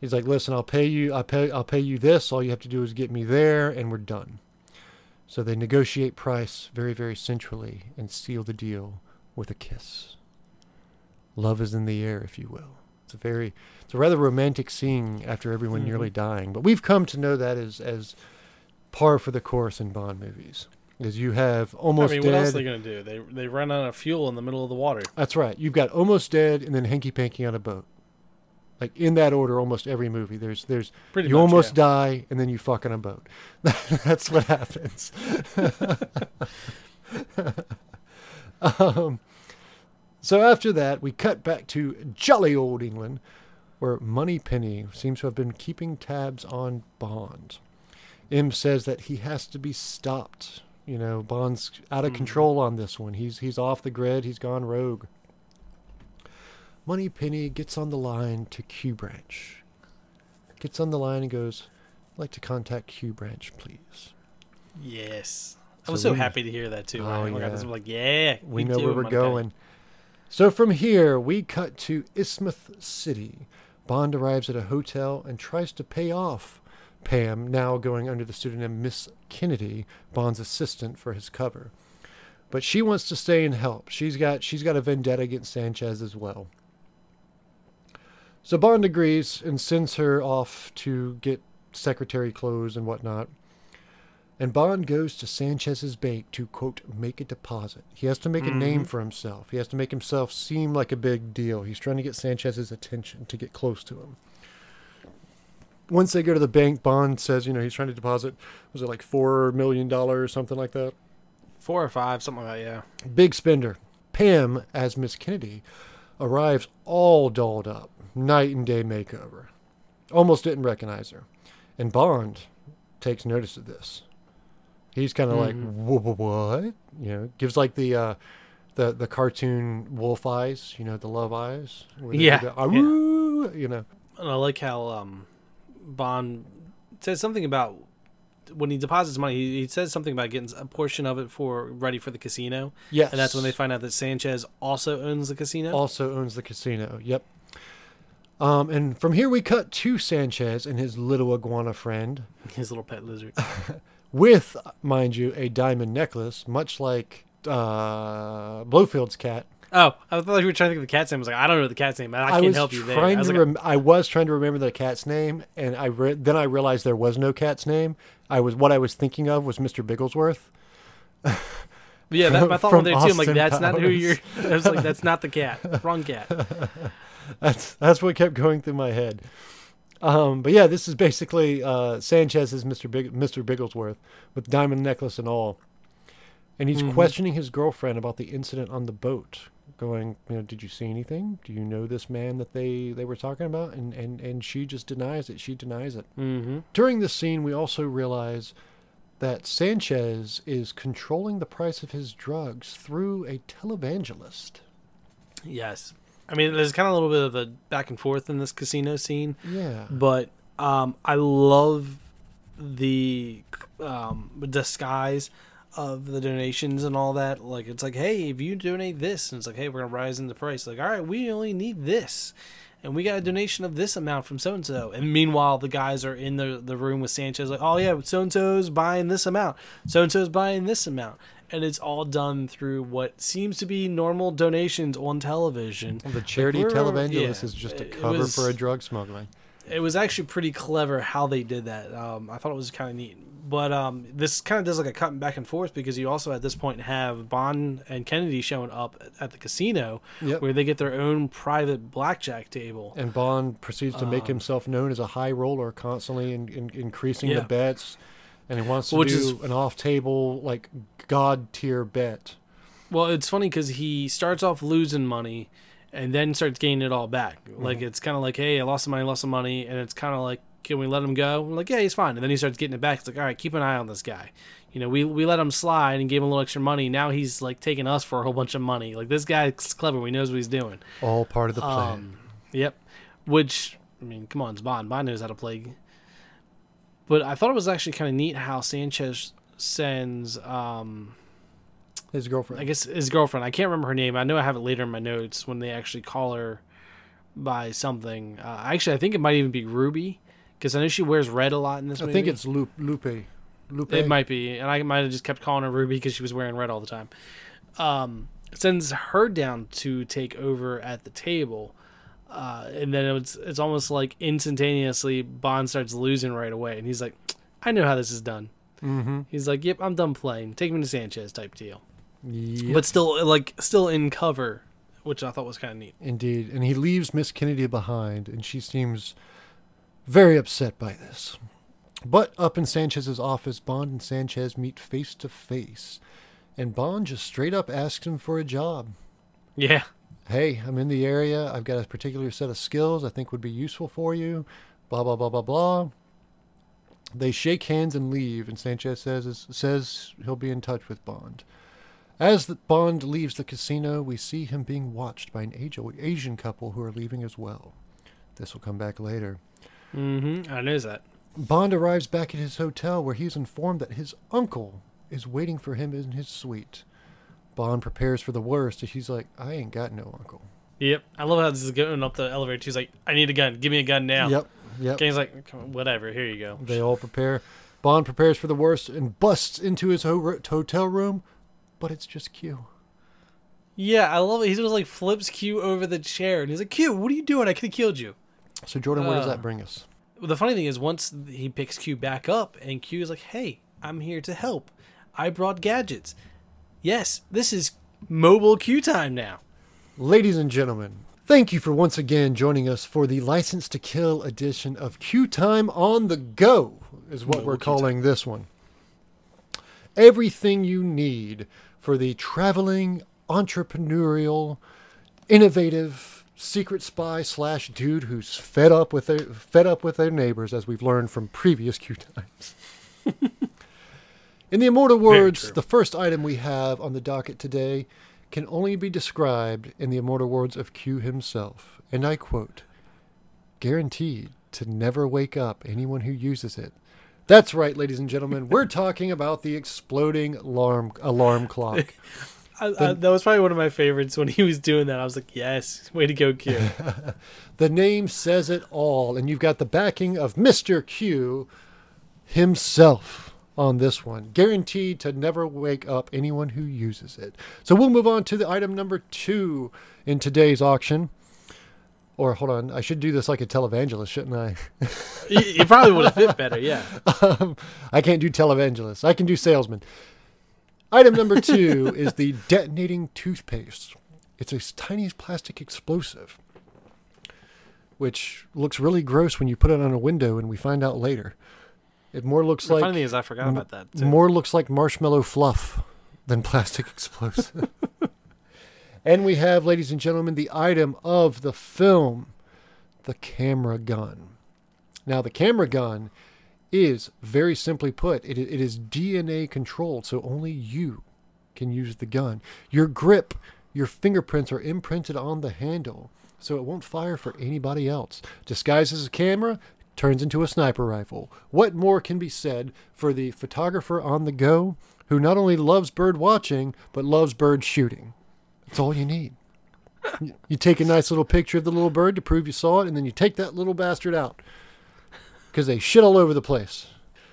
He's like, "Listen, I'll pay you. I pay. I'll pay you this. All you have to do is get me there, and we're done." So they negotiate price very, very centrally and seal the deal with a kiss. Love is in the air, if you will. It's a very, it's a rather romantic scene after everyone Mhm. nearly dying. But we've come to know that as as par for the course in Bond movies. Is you have almost I mean, dead. what else are they gonna do? They they run out of fuel in the middle of the water. That's right. You've got almost dead and then hanky panky on a boat. Like in that order, almost every movie. There's there's Pretty you much, almost yeah. die and then you fuck on a boat. That's what happens. um, so after that, we cut back to jolly old England, where Moneypenny seems to have been keeping tabs on Bond. M says that he has to be stopped. You know, Bond's out of Mhm. control on this one. He's he's off the grid. He's gone rogue. Moneypenny gets on the line to Q Branch. Gets on the line and goes, "I'd like to contact Q Branch, please." Yes. I was so we- happy to hear that too. Oh, yeah. this, like, yeah, We know where we're my guy. going. So from here, we cut to Isthmus City. Bond arrives at a hotel and tries to pay off Pam, now going under the pseudonym Miss Kennedy, Bond's assistant for his cover. But she wants to stay and help. She's got she's got a vendetta against Sanchez as well. So Bond agrees and sends her off to get secretary clothes and whatnot. And Bond goes to Sanchez's bank to, quote, make a deposit. He has to make a name Mhm. for himself. He has to make himself seem like a big deal. He's trying to get Sanchez's attention to get close to him. Once they go to the bank, Bond says, you know, he's trying to deposit, was it like $4 million or something like that? Four or five, something like that. Yeah. Big spender. Pam, as Miss Kennedy, arrives all dolled up, night and day makeover. Almost didn't recognize her. And Bond takes notice of this. He's kind of like, Mhm. "Wha- wha- what? You know, gives like the uh, the the cartoon wolf eyes, you know, the love eyes. where they do Yeah, the, yeah. You know, And I like how um, Bond says something about when he deposits money. He, he says something about getting a portion of it for ready for the casino, yes. and that's when they find out that Sanchez also owns the casino. also owns the casino. Yep. Um, and from here we cut to Sanchez and his little iguana friend. His little pet lizard. with, mind you, a diamond necklace, much like uh, Blofeld's cat. Oh, I thought you were trying to think of the cat's name. I was like, I don't know the cat's name. I, can't help you there. I was like, rem- I was trying to remember the cat's name, and I re- then I realized there was no cat's name. I was what I was thinking of was Mr. Bigglesworth. yeah, that, I thought one there too. I'm like, that's not who you're. I was like, that's not the cat. Wrong cat. That's that's what kept going through my head. Um, but yeah, this is basically uh, Sanchez's Mr. Big- Mr. Bigglesworth with diamond necklace and all, and he's Mhm. questioning his girlfriend about the incident on the boat. Going, you know, did you see anything? Do you know this man that they they were talking about? And and and she just denies it. She denies it. Mm-hmm. During this scene, we also realize that Sanchez is controlling the price of his drugs through a televangelist. Yes. I mean, there's kind of a little bit of a back and forth in this casino scene, Yeah. but um, I love the um, disguise of the donations and all that. Like, it's like, hey, if you donate this, and it's like, hey, we're gonna rise in the price. Like, all right, we only need this, and we got a donation of this amount from so and so. And meanwhile, the guys are in the the room with Sanchez, like, oh yeah, so and so's buying this amount, so and so's buying this amount. And it's all done through what seems to be normal donations on television. The charity we're- televangelist yeah, is just a cover was- for a drug smuggling. it was actually pretty clever how they did that. Um, I thought it was kind of neat. But um, this kind of does like a cut back and forth because you also at this point have Bond and Kennedy showing up at the casino Yep. where they get their own private blackjack table. And Bond proceeds to make Um, himself known as a high roller, constantly in, in, increasing Yeah. the bets. And he wants to Which do is- an off table, like, god tier bet. Well, it's funny because he starts off losing money and then starts gaining it all back. Like it's kind of like, hey, I lost some money, lost some money, and it's kind of like, can we let him go? Like, yeah, he's fine. And then he starts getting it back. It's like, all right, keep an eye on this guy. You know, we we let him slide and gave him a little extra money. Now he's like taking us for a whole bunch of money. Like this guy's clever. He knows what he's doing. All part of the plan. Um, yep. Which I mean, come on, it's Bond. Bond knows how to play. But I thought it was actually kind of neat how Sanchez sends. Um, His girlfriend. I guess his girlfriend. I can't remember her name. I know I have it later in my notes when they actually call her by something. Uh, actually, I think it might even be Ruby because I know she wears red a lot in this I movie. think it's Lupe. Lupe. Lupe. It might be, and I might have just kept calling her Ruby because she was wearing red all the time. Um, sends her down to take over at the table, uh, and then it's it's almost like instantaneously Bond starts losing right away, and he's like, "I know how this is done." Mm-hmm. He's like, "Yep, I'm done playing. Take me to Sanchez type deal." Yep. but still like still in cover which I thought was kind of neat. Indeed. And he leaves Miss Kennedy behind, and she seems very upset by this. But up in Sanchez's office, Bond and Sanchez meet face to face. And Bond just straight up asks him for a job. Yeah. Hey, I'm in the area. I've got a particular set of skills I think would be useful for you. Blah, blah, blah, blah, blah. They shake hands and leave, and Sanchez says, says he'll be in touch with Bond. As the Bond leaves the casino, we see him being watched by an Asian couple who are leaving as well. This will come back later. Mm-hmm. I knows that. Bond arrives back at his hotel where he is informed that his uncle is waiting for him in his suite. Bond prepares for the worst, and he's like, I ain't got no uncle. Yep. I love how this is going up the elevator. She's like, I need a gun. Give me a gun now. Yep. Yep. King's like, whatever. Here you go. They all prepare. Bond prepares for the worst and busts into his ho- hotel room, but it's just Q. Yeah, I love it. He just like flips Q over the chair, and he's like, "Q, what are you doing? I could have killed you." So Jordan, where does Uh. that bring us? The funny thing is, once he picks Q back up, and Q is like, "Hey, I'm here to help. I brought gadgets. Yes, this is mobile Q time now." Ladies and gentlemen, thank you for once again joining us for the License to Kill edition of Q Time on the Go, is what Mobile we're calling this one. Everything you need for the traveling, entrepreneurial, innovative secret spy slash dude who's fed up with their fed up with their neighbors, as we've learned from previous Q times. In the immortal words, the first item we have on the docket today can only be described in the immortal words of Q himself, and I quote, guaranteed to never wake up anyone who uses it. That's right, ladies and gentlemen. We're talking about the exploding alarm alarm clock. I, I, that was probably one of my favorites when he was doing that. I was like, "Yes, way to go, Q." The name says it all, and you've got the backing of Mr. Q himself on this one, guaranteed to never wake up anyone who uses it. So we'll move on to the item number two in today's auction. Or hold on, I should do this like a televangelist, shouldn't I? you, probably would have fit better. Yeah. um, I can't do televangelist. I can do salesman. Item number two is the detonating toothpaste. It's a tiny plastic explosive, which looks really gross when you put it on a window, and we find out later. It more looks The like funny thing is, I forgot about that. Too. more looks like marshmallow fluff than plastic explosive. and we have, ladies and gentlemen, the item of the film, the camera gun. Now, the camera gun is very simply put, it, it is DNA controlled, so only you can use the gun. Your grip, your fingerprints are imprinted on the handle, so it won't fire for anybody else. Disguised as a camera, turns into a sniper rifle. What more can be said for the photographer on the go who not only loves bird watching, but loves bird shooting? That's all you need. You- take a nice little picture of the little bird to prove you saw it, and then you take that little bastard out because they shit all over the place.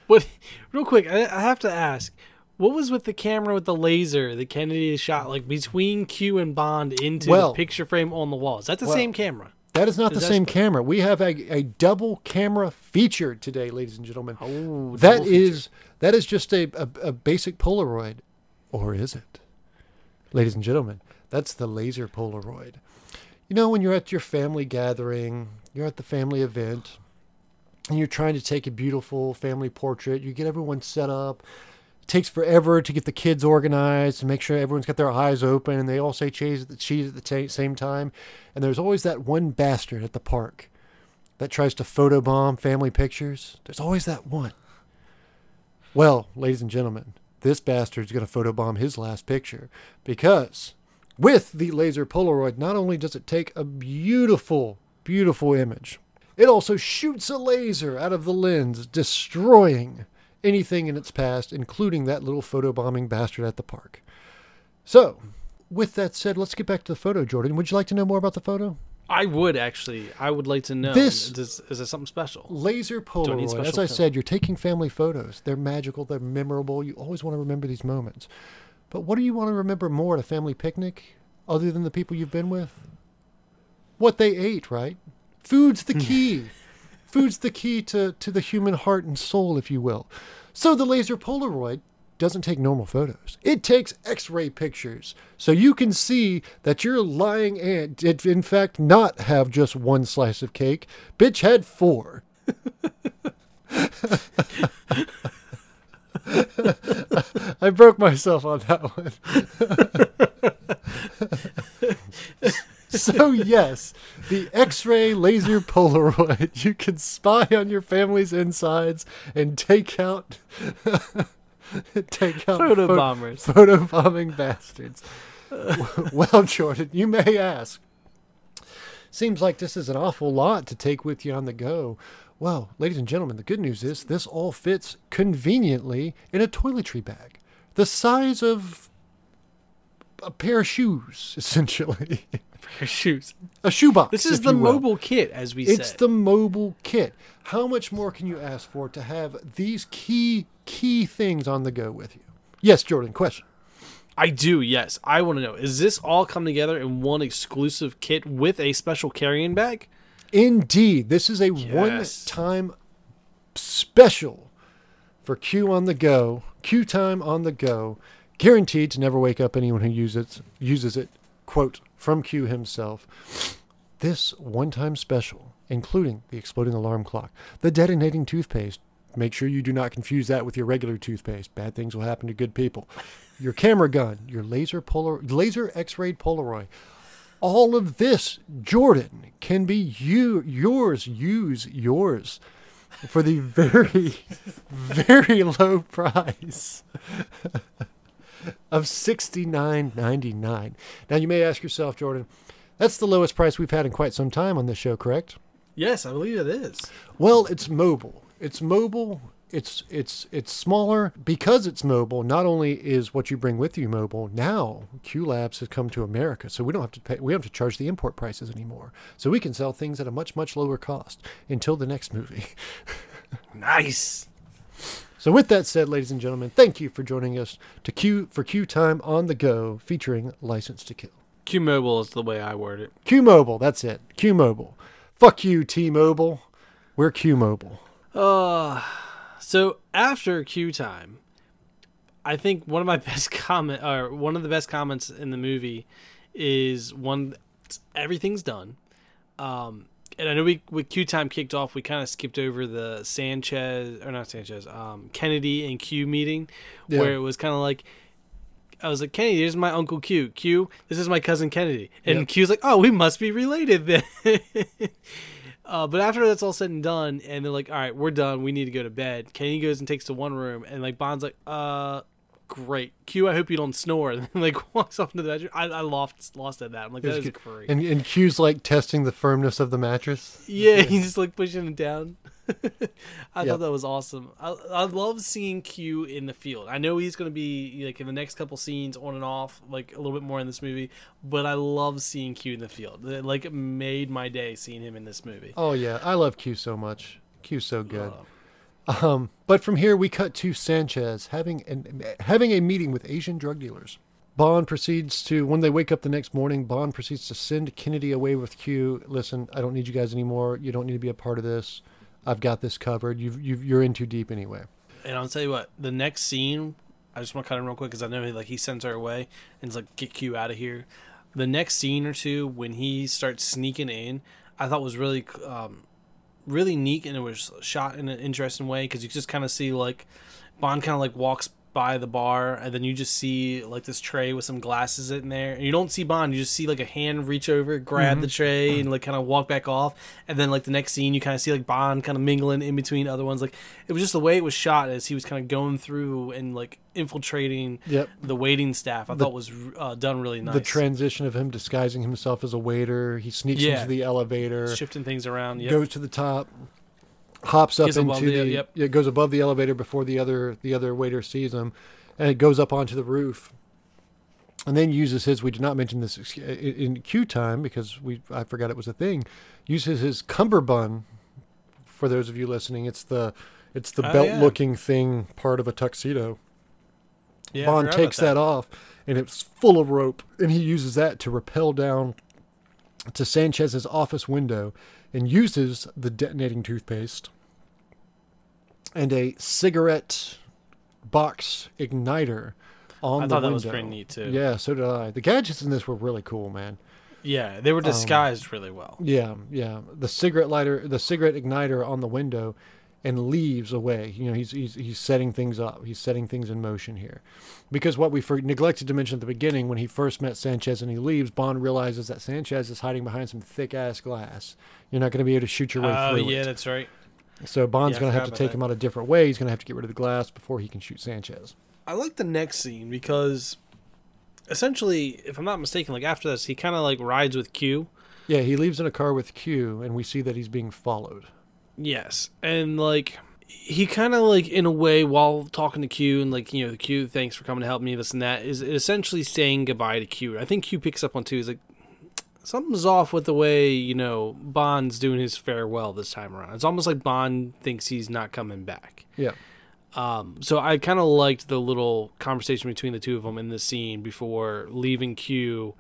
What? Real quick, I, I have to ask. What was with the camera with the laser that Kennedy shot like between Q and Bond into Well- the picture frame on the wall? Is that the Well- same camera? That is not Is the same camera. We have a, a double camera feature today, ladies and gentlemen. Oh, that double feature. is that is just a, a, a basic Polaroid, or is it, ladies and gentlemen? That's the laser Polaroid. You know, when you're at your family gathering, you're at the family event, and you're trying to take a beautiful family portrait. You get everyone set up. Takes forever to get the kids organized and make sure everyone's got their eyes open and they all say cheese at the cheese at the ta- same time. And there's always that one bastard at the park that tries to photobomb family pictures. There's always that one. Well, ladies and gentlemen, this bastard's going to photobomb his last picture because with the laser Polaroid, not only does it take a beautiful, beautiful image, it also shoots a laser out of the lens, destroying anything in its past, including that little photobombing bastard at the park. So, with that said, let's get back to the photo, Jordan. Would you like to know more about the photo? I would actually. I would like to know. This- is, is it something special? Laser Polaroid. As I film? said, you're taking family photos. They're magical. They're memorable. You always want to remember these moments. But what do you want to remember more at a family picnic, other than the people you've been with? What they ate, right? Food's the key. Food's the key to, to the human heart and soul, if you will. So the laser Polaroid doesn't take normal photos. It takes x-ray pictures. So you can see that your lying aunt did in fact not have just one slice of cake. Bitch had four. I broke myself on that one. so yes, the X-ray laser Polaroid. You can spy on your family's insides and take out take out Photo pho- bombers. photo bombing bastards. well, Jordan, you may ask. Seems like this is an awful lot to take with you on the go. Well, ladies and gentlemen, the good news is this all fits conveniently in a toiletry bag, the size of a pair of shoes, essentially. Shoes. a shoebox. This is the mobile kit, as we It's said. It's the mobile kit. How much more can you ask for to have these key key things on the go with you? Yes, Jordan. Question. I do, yes. I want to know: Is this all come together in one exclusive kit with a special carrying bag? Indeed, this is a one-time special for Q on the go. Q time on the go, guaranteed to never wake up anyone who uses uses it. Quote from Q himself. This one-time special, including the exploding alarm clock, the detonating toothpaste. Make sure you do not confuse that with your regular toothpaste. Bad things will happen to good people. Your camera gun, your laser polar laser X-rayed Polaroid, all of this, Jordan, can be you yours. Use yours for the very, very low price of sixty nine ninety nine. Now you may ask yourself, Jordan, that's the lowest price we've had in quite some time on this show, correct? Yes, I believe it is. Well, it's mobile. It's mobile. It's it's it's smaller because it's mobile. Not only is what you bring with you mobile, now Q Labs has come to America, so we don't have to pay. We don't have to charge the import prices anymore. So we can sell things at a much much lower cost until the next movie. Nice. So with that said, ladies and gentlemen, thank you for joining us to Q for Q Time on the Go, featuring License to Kill. Q Mobile is the way I word it. Q Mobile, that's it. Q Mobile. Fuck you, T Mobile. We're Q Mobile. Uh, so after Q time, I think one of my best comment or one of the best comments in the movie is one everything's done. Um, and I know we with Q time kicked off, we kind of skipped over the Sanchez or not Sanchez, um, Kennedy and Q meeting, Yeah. where it was kind of like. I was like, Kennedy, this is my uncle Q. Q, this is my cousin Kennedy. And Yep. Q's like, oh, we must be related then. Uh, but after that's all said and done, and they're like, "All right, we're done. We need to go to bed." Kennedy goes and takes to one room, and like Bond's like, "Uh, great, Q. I hope you don't snore." And then, like walks off into the bedroom. I, I lost lost at that. I'm like, "That is great." And, and Q's like testing the firmness of the mattress. yeah, he's just like pushing it down. I Yep. thought that was awesome. I, I love seeing Q in the field. I know he's going to be like in the next couple scenes on and off, like a little bit more in this movie. But I love seeing Q in the field. It, like it made my day seeing him in this movie. Oh yeah, I love Q so much. Q's so good. Um, but from here we cut to Sanchez having an, having a meeting with Asian drug dealers. Bond proceeds to when they wake up the next morning. Bond proceeds to send Kennedy away with Q. Listen, I don't need you guys anymore. You don't need to be a part of this. I've got this covered. You've, you've you're in too deep anyway. And I'll tell you what, the next scene, I just want to cut in real quick because I know he, like he sends her away and is like, "Get Q out of here." The next scene or two, when he starts sneaking in, I thought was really, um, really neat, and it was shot in an interesting way because you just kind of see like Bond kind of like walks by the bar, and then you just see like this tray with some glasses in there, and you don't see Bond, you just see like a hand reach over, grab the tray, and like kind of walk back off, and then like the next scene, you kind of see like Bond kind of mingling in between other ones. Like it was just the way it was shot as he was kind of going through and like infiltrating Yep. the waiting staff. I thought was uh, done really nice. The transition of him disguising himself as a waiter. He sneaks Yeah. into the elevator. shifting things around. Yep. goes to the top, hops up into the, the- yep. yeah, goes above the elevator before the other the other waiter sees him, and it goes up onto the roof, and then uses his. We did not mention this in Q time because we I forgot it was a thing. Uses his cummerbund. For those of you listening, it's the it's the Oh, belt yeah. looking thing part of a tuxedo. Yeah, Bond takes about that. off, and it's full of rope, and he uses that to rappel down to Sanchez's office window, and uses the detonating toothpaste and a cigarette box igniter on the I the thought that window. was pretty neat too. Yeah, so did I. The gadgets in this were really cool, man. Yeah, they were um, disguised really well. Yeah, yeah. The cigarette lighter, the cigarette igniter on the window, and leaves away. You know, he's he's he's setting things up. He's setting things in motion here, because what we for, neglected to mention at the beginning, when he first met Sanchez and he leaves, Bond realizes that Sanchez is hiding behind some thick ass glass. You're not going to be able to shoot your way Oh through yeah, it. that's right. So Bond's Yeah, going to have to take him out a different way. He's going to have to get rid of the glass before he can shoot Sanchez. I like the next scene because essentially, if I'm not mistaken, like after this, he kind of like rides with Q. Yeah, he leaves in a car with Q, and we see that he's being followed. Yes, and like he kind of like in a way while talking to Q and like you know the Q, thanks for coming to help me, this and that is essentially saying goodbye to Q. I think Q picks up on too. He's like something's off with the way you know Bond's doing his farewell this time around. It's almost like Bond thinks he's not coming back. Yeah. Um, so I kind of liked the little conversation between the two of them in the scene before leaving Q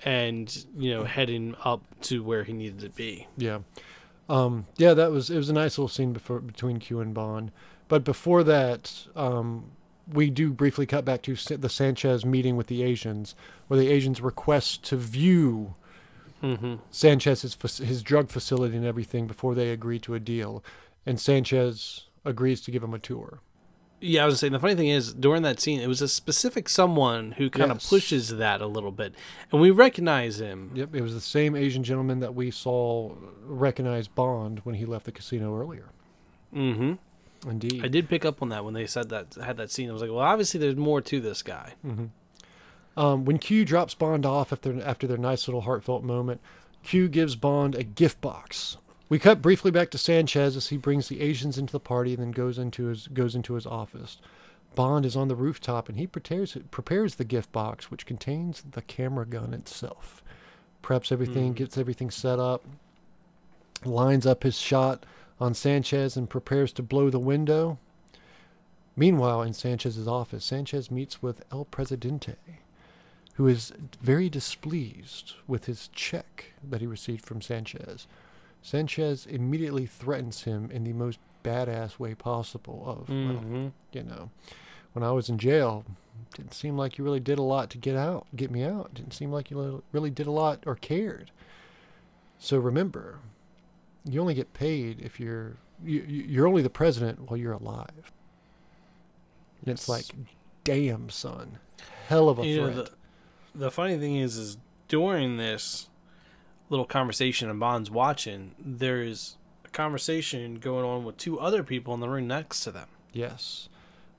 and you know heading up to where he needed to be. Yeah. Um, yeah, that was it was a nice little scene before between Q and Bond. But before that, um, we do briefly cut back to the Sanchez meeting with the Asians, where the Asians request to view Mm-hmm. Sanchez's his drug facility and everything before they agree to a deal, and Sanchez agrees to give him a tour. Yeah, I was saying the funny thing is during that scene, it was a specific someone who kind of Yes. pushes that a little bit, and we recognize him. Yep, it was the same Asian gentleman that we saw recognize Bond when he left the casino earlier. Mm-hmm. Indeed. I did pick up on that when they said that had that scene. I was like, well, obviously there's more to this guy. Um, when Q drops Bond off after after their nice little heartfelt moment, Q gives Bond a gift box. We cut briefly back to Sanchez as he brings the Asians into the party and then goes into his goes into his office. Bond is on the rooftop and he prepares prepares the gift box, which contains the camera gun itself. Preps everything, Mm. gets everything set up, lines up his shot on Sanchez and prepares to blow the window. Meanwhile, in Sanchez's office, Sanchez meets with El Presidente, who is very displeased with his check that he received from Sanchez. Sanchez immediately threatens him in the most badass way possible of, Mm-hmm. you know, when I was in jail, didn't seem like you really did a lot to get out, get me out. Didn't seem like you really did a lot or cared. So remember, you only get paid if you're you, you- you're only the president while you're alive. And it's like, damn, son, hell of a You know, threat. the, the funny thing is, is during this little conversation and Bond's watching, there's a conversation going on with two other people in the room next to them. Yes.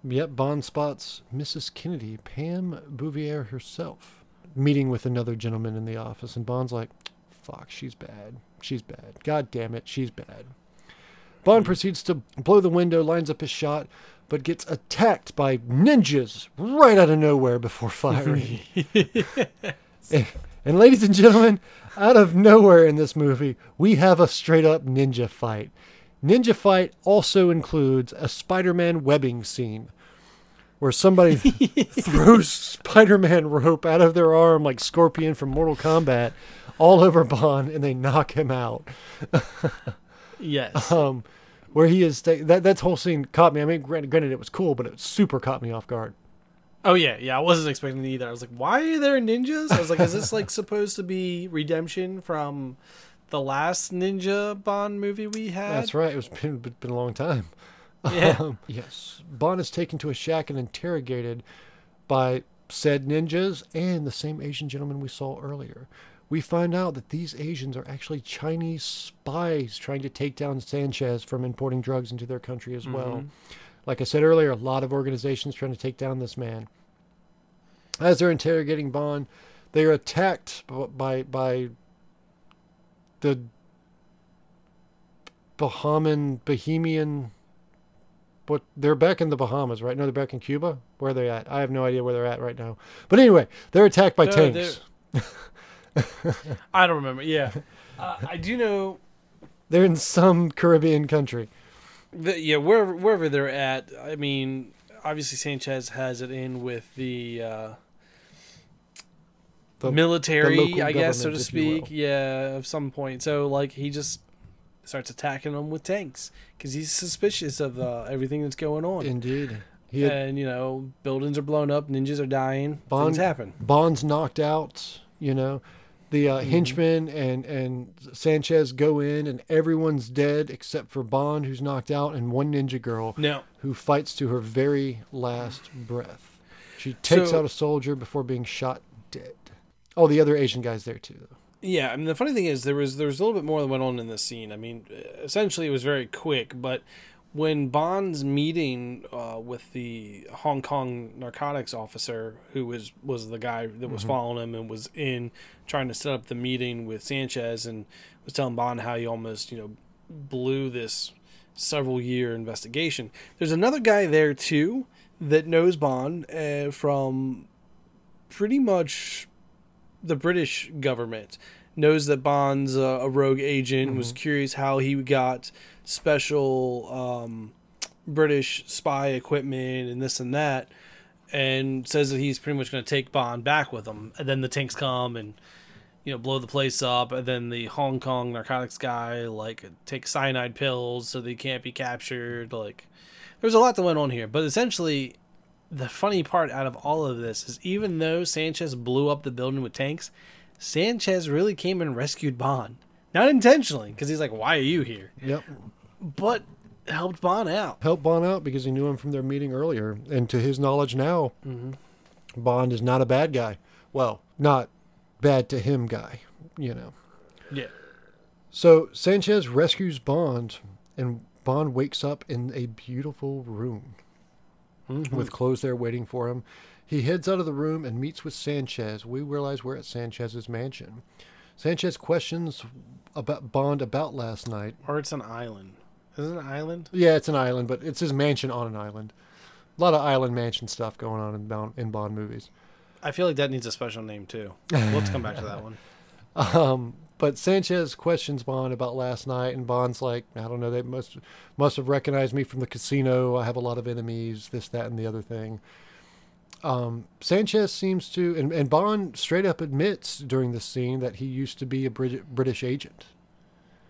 Yep, Bond spots Mrs. Kennedy, Pam Bouvier herself, meeting with another gentleman in the office, and Bond's like, fuck, she's bad. She's bad. God damn it, she's bad. Bond proceeds to blow the window, lines up his shot, but gets attacked by ninjas right out of nowhere before firing. and, and ladies and gentlemen, out of nowhere in this movie, we have a straight up ninja fight. Ninja Fight also includes a Spider Man webbing scene where somebody throws Spider Man rope out of their arm like Scorpion from Mortal Kombat all over Bond and they knock him out. Yes. Um, where he is, sta- that, that whole scene caught me. I mean, granted, granted, it was cool, but it super caught me off guard. Oh yeah, yeah. I wasn't expecting it either. I was like, why are there ninjas? I was like, is this like supposed to be redemption from the last Ninja Bond movie we had? That's right. It was been, been a long time. Yeah. Um, yes. Bond is taken to a shack and interrogated by said ninjas and the same Asian gentleman we saw earlier. We find out that these Asians are actually Chinese spies trying to take down Sanchez from importing drugs into their country as well. Mhm. Like I said earlier, a lot of organizations trying to take down this man. As they're interrogating Bond, they are attacked by by the Bahamian. What they're back in the Bahamas, right? No, they're back in Cuba. Where are they at? I have no idea where they're at right now. But anyway, they're attacked by No, tanks. I don't remember. Yeah, uh, I do know They're in some Caribbean country. that. Yeah, wherever wherever they're at. I mean, obviously Sanchez has it in with the. Uh, The- military, the I guess, so to government, if you will. speak. Yeah, of some point. So like he just starts attacking them with tanks because he's suspicious of uh, everything that's going on. Indeed. Had, and you know buildings are blown up, ninjas are dying, Bond- things happen. Bond's knocked out. You know, the uh, henchmen and and Sanchez go in, and everyone's dead except for Bond, who's knocked out, and one ninja girl Now, who fights to her very last breath. She takes So- out a soldier before being shot dead. Oh, the other Asian guy's there too. Yeah, I mean the funny thing is there was there was a little bit more that went on in this scene. I mean, essentially it was very quick, but when Bond's meeting uh, with the Hong Kong narcotics officer, who was was the guy that was following him and was in trying to set up the meeting with Sanchez and was telling Bond how he almost you know blew this several year investigation. There's another guy there too that knows Bond uh, from pretty much the British government knows that Bond's uh, a rogue agent. Was curious how he got special um, British spy equipment and this and that, and says that he's pretty much going to take Bond back with him. And then the tanks come and you know blow the place up. And then the Hong Kong narcotics guy like takes cyanide pills so they can't be captured. Like there's a lot that went on here, but essentially the funny part out of all of this is even though Sanchez blew up the building with tanks, Sanchez really came and rescued Bond. Not intentionally, because he's like, why are you here? Yep. But helped Bond out. Helped Bond out because he knew him from their meeting earlier, and to his knowledge now, mm-hmm. Bond is not a bad guy. Well, not bad to him guy, you know. Yeah. So Sanchez rescues Bond, and Bond wakes up in a beautiful room mm-hmm. with clothes there waiting for him. He heads out of the room and meets with Sanchez. We realize we're at Sanchez's mansion. Sanchez questions about Bond about last night. Or it's an island. Is it an island? Yeah, it's an island, but it's his mansion on an island. A lot of island mansion stuff going on in Bond, in Bond movies. I feel like that needs a special name too. Let's come back to that one. Um, but Sanchez questions Bond about last night, and Bond's like, I don't know, they must must have recognized me from the casino. I have a lot of enemies, this, that, and the other thing. Um, Sanchez seems to, and, and Bond straight up admits during this scene that he used to be a Brit- British agent.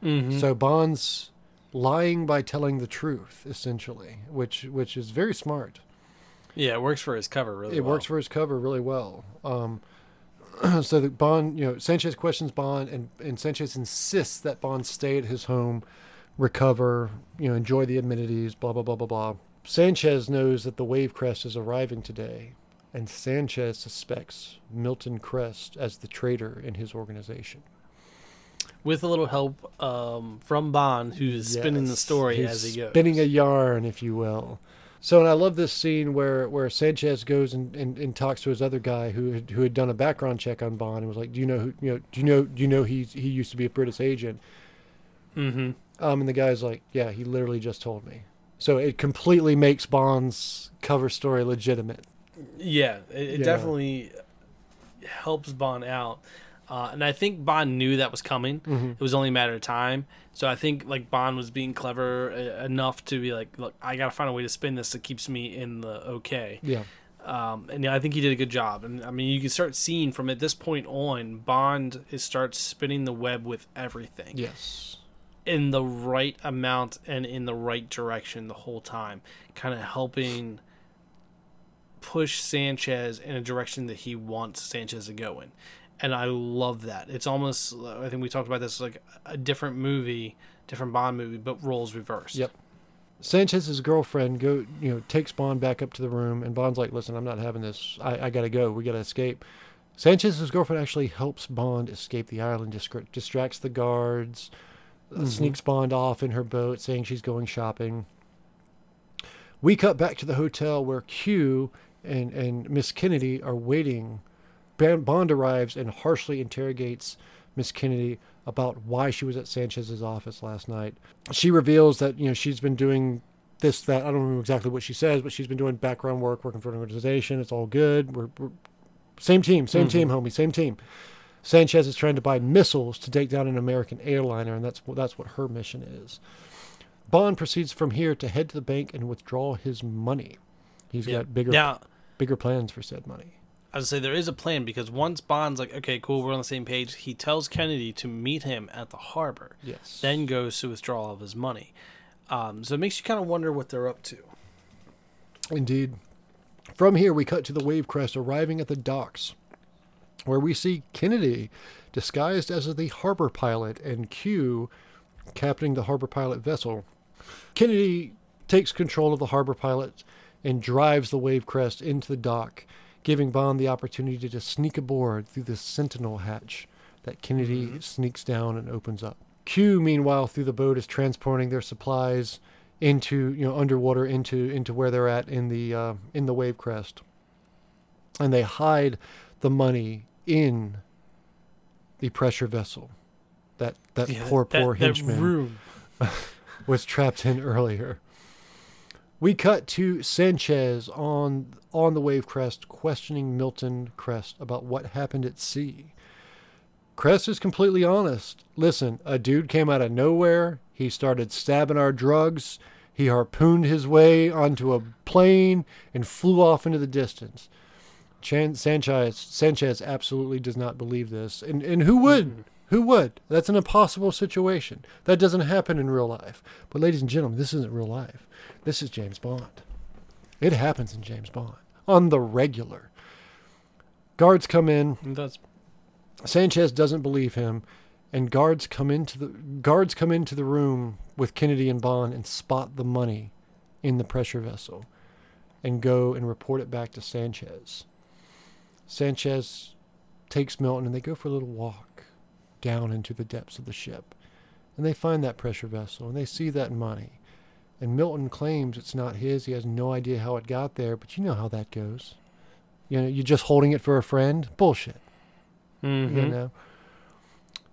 Mm-hmm. So Bond's lying by telling the truth, essentially, which which is very smart. yeah, it works for his cover really it well. works for his cover really well. Um, so that Bond, you know, Sanchez questions Bond, and, and Sanchez insists that Bond stay at his home, recover, you know, enjoy the amenities, blah blah blah blah blah. Sanchez knows that the Wavekrest is arriving today, and Sanchez suspects Milton Krest as the traitor in his organization. With a little help um, from Bond, who's spinning the story he's as he goes. Spinning a yarn, if you will. So, and I love this scene where, where Sanchez goes and, and, and talks to his other guy who had, who had done a background check on Bond and was like, "Do you know who? You know, do you know? Do you know he he used to be a British agent?" mm-hmm. Um, and the guy's like, "Yeah, he literally just told me." So it completely makes Bond's cover story legitimate. Yeah, it, it definitely helps Bond out. Uh, and I think Bond knew that was coming. Mhm. It was only a matter of time. So I think like Bond was being clever uh, enough to be like, look, I gotta find a way to spin this that keeps me in the okay. Yeah, Um, and yeah, I think he did a good job. And I mean, you can start seeing from at this point on, Bond is starts spinning the web with everything yes, in the right amount and in the right direction the whole time, kind of helping push Sanchez in a direction that he wants Sanchez to go in. And I love that. It's almost I think we talked about this like a different movie, different Bond movie, but roles reversed. Yep. Sanchez's girlfriend go, you know, takes Bond back up to the room, and Bond's like, "Listen, I'm not having this. I, I gotta go. We gotta escape." Sanchez's girlfriend actually helps Bond escape the island, distra- distracts the guards, uh, Mhm. sneaks Bond off in her boat, saying she's going shopping. We cut back to the hotel where Q and and Miss Kennedy are waiting. Bond arrives and harshly interrogates Miss Kennedy about why she was at Sanchez's office last night. She reveals that you know she's been doing this that I don't remember exactly what she says, but she's been doing background work, working for an organization. It's all good. We're, we're same team, same Mhm. team, homie, same team. Sanchez is trying to buy missiles to take down an American airliner, and that's that's what her mission is. Bond proceeds from here to head to the bank and withdraw his money. He's Yeah. got bigger Now, bigger plans for said money. I would say there is a plan because once Bond's like, okay, cool, we're on the same page, he tells Kennedy to meet him at the harbor, Yes. then goes to withdraw all of his money. Um, so it makes you kind of wonder what they're up to. Indeed. From here, we cut to the Wavekrest arriving at the docks, where we see Kennedy disguised as the harbor pilot and Q captaining the harbor pilot vessel. Kennedy takes control of the harbor pilot and drives the Wavekrest into the dock, giving Bond the opportunity to sneak aboard through the sentinel hatch that Kennedy sneaks down and opens up. Q, meanwhile, through the boat is transporting their supplies into you know underwater into into where they're at in the uh, in the Wavekrest, and they hide the money in the pressure vessel that that Yeah, poor that- poor that henchman was trapped in earlier. We cut to Sanchez on on the Wavekrest questioning Milton Krest about what happened at sea. Krest is completely honest. Listen, a dude came out of nowhere. He started stabbing our drugs. He harpooned his way onto a plane and flew off into the distance. Chan- Sanchez Sanchez absolutely does not believe this. And and who would? Who would? That's an impossible situation. That doesn't happen in real life. But ladies and gentlemen, this isn't real life. This is James Bond. It happens in James Bond on the regular. Guards come in. That's Sanchez doesn't believe him, and guards come into the guards come into the room with Kennedy and Bond and spot the money in the pressure vessel, and go and report it back to Sanchez. Sanchez takes Milton and they go for a little walk down into the depths of the ship, and they find that pressure vessel and they see that money. And Milton claims it's not his. He has no idea how it got there, but you know how that goes. You know, you're just holding it for a friend. Bullshit Mhm. you know.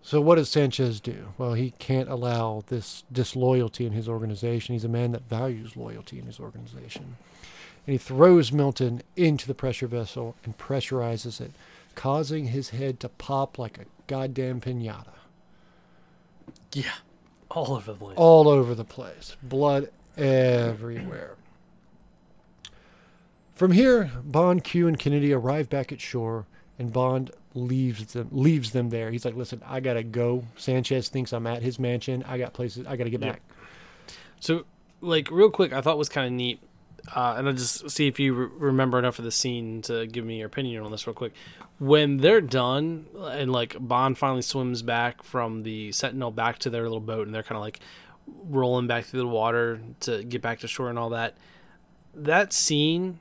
So what does Sanchez do? Well, he can't allow this disloyalty in his organization. He's a man that values loyalty in his organization. And he throws Milton into the pressure vessel and pressurizes it, causing his head to pop like a goddamn pinata. yeah, all over the place. All over the place. Blood everywhere. From here, Bond, Q, and Kennedy arrive back at shore, and Bond leaves them leaves them there. He's like, "Listen, I gotta go." Sanchez thinks I'm at his mansion. I got places. I gotta get back. So, like, real quick, I thought was kind of neat, uh, and I'll just see if you re- remember enough of the scene to give me your opinion on this real quick. When they're done, and like Bond finally swims back from the Sentinel back to their little boat, and they're kind of like rolling back through the water to get back to shore and all that. That scene,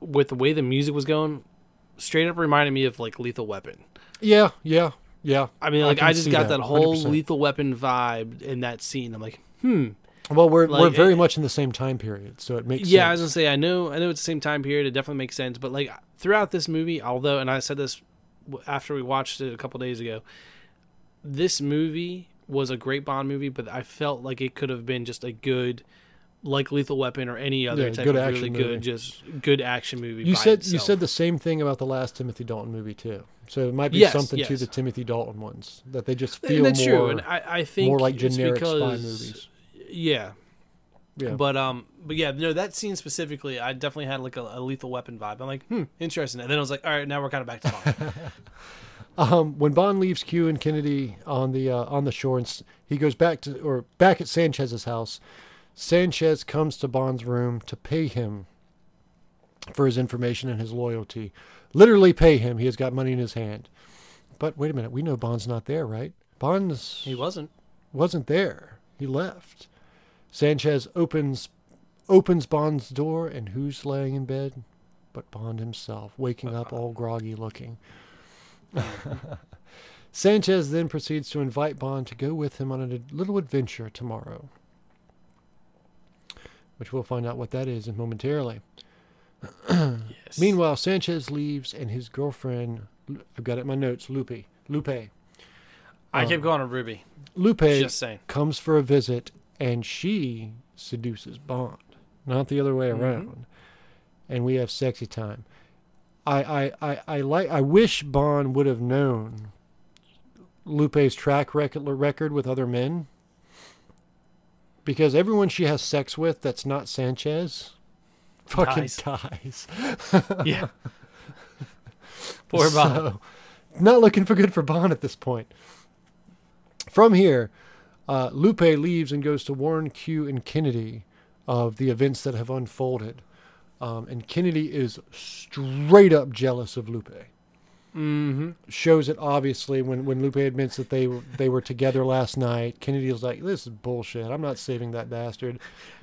with the way the music was going, straight up reminded me of like Lethal Weapon. Yeah, yeah, yeah. I mean, like can I, just got that, that, whole 100%. Lethal Weapon vibe in that scene. I'm like, hmm. Well, we're we're very eh, much in the same time period, so it makes yeah, I was gonna say I know I know it's the same time period. It definitely makes sense. But like throughout this movie, although and I said this after we watched it a couple days ago, this movie was a great Bond movie, but I felt like it could have been just a good, like Lethal Weapon or any other Yeah, type good of really action movie. good, just good action movie. You said you said the same thing about the last Timothy Dalton movie too. So it might be Yes, something to the Timothy Dalton ones that they just feel more true, and I, I think more like generic spy movies. Yeah, Yeah. But um, but yeah, no, that scene specifically, I definitely had like a, a lethal weapon vibe. I'm like, hmm, interesting. And then I was like, all right, now we're kind of back to Bond. Um, when Bond leaves Q and Kennedy on the uh, on the shore, and he goes back to or back at Sanchez's house. Sanchez comes to Bond's room to pay him for his information and his loyalty. Literally pay him. He has got money in his hand. But wait a minute, we know Bond's not there, right? Bond's he wasn't. wasn't there. He left. Sanchez opens opens Bond's door, and who's laying in bed? But Bond himself, waking up all groggy looking. Sanchez then proceeds to invite Bond to go with him on a little adventure tomorrow, which we'll find out what that is in momentarily. Yes. Meanwhile, Sanchez leaves, and his girlfriend, I've got it in my notes, Lupe, Lupe, I um, kept going on Ruby. Lupe Just saying. comes for a visit and she seduces Bond, not the other way Mhm. around. And we have sexy time. I, I, I, I like I wish Bond would have known Lupe's track record record with other men. Because everyone she has sex with that's not Sanchez fucking Dies. dies. Yeah. Poor Bond. So, not looking for good for Bond at this point. From here, uh, Lupe leaves and goes to warn Q and Kennedy of the events that have unfolded. Um, and Kennedy is straight up jealous of Lupe. Mm-hmm. Shows it obviously when, when Lupe admits that they were, they were together last night. Kennedy was like, "This is bullshit. I'm not saving that bastard."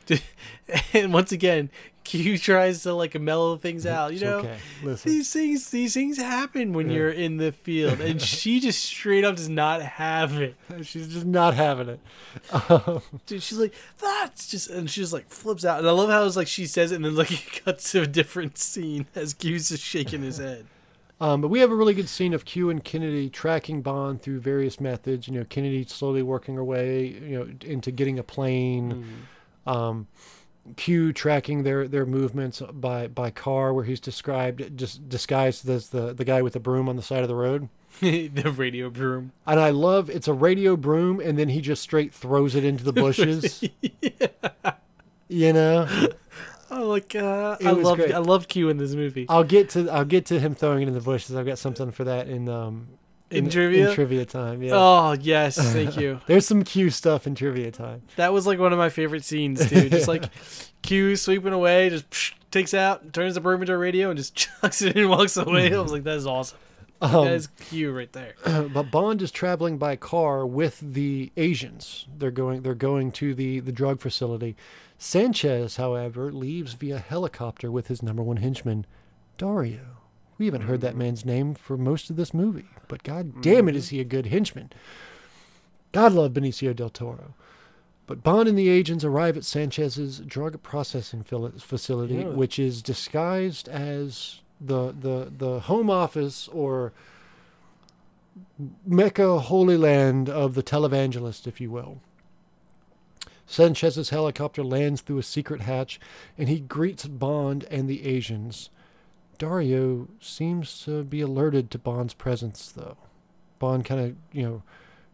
and once again, Q tries to like mellow things out. You It's know, okay. Listen, these things these things happen when Yeah. you're in the field, and she just straight up does not have it. she's just not having it. Um, Dude, she's like, that's just, and she just like flips out. And I love how it's like she says it, and then like it cuts to a different scene as Q's just shaking his head. Um, but we have a really good scene of Q and Kennedy tracking Bond through various methods. You know, Kennedy slowly working her way, you know, into getting a plane. Um, Q tracking their their movements by by car, where he's described just disguised as the the guy with the broom on the side of the road. the radio broom. And I love it's a radio broom, and then he just straight throws it into the bushes. You know, Oh, like uh, It I was love great. I love Q in this movie. I'll get to I'll get to him throwing it in the bushes. I've got something for that in um In trivia? in trivia time. Yeah. Oh yes, thank you. There's some Q stuff in trivia time. That was like one of my favorite scenes, too. Just like Q sweeping away, just psh, takes out, turns the broom into a radio, and just chucks it in and walks away. I was like, that is awesome. Um, that is Q right there. but Bond is traveling by car with the Asians. They're going. They're going to the the drug facility. Sanchez, however, leaves via helicopter with his number one henchman, Dario. We haven't heard that man's name for most of this movie, but god damn it, is he a good henchman? God love Benicio del Toro. But Bond and the agents arrive at Sanchez's drug processing facility, Yeah. which is disguised as the the the home office or Mecca holy land of the televangelist, if you will. Sanchez's helicopter lands through a secret hatch, and he greets Bond and the Asians. Dario seems to be alerted to Bond's presence, though. Bond kind of, you know,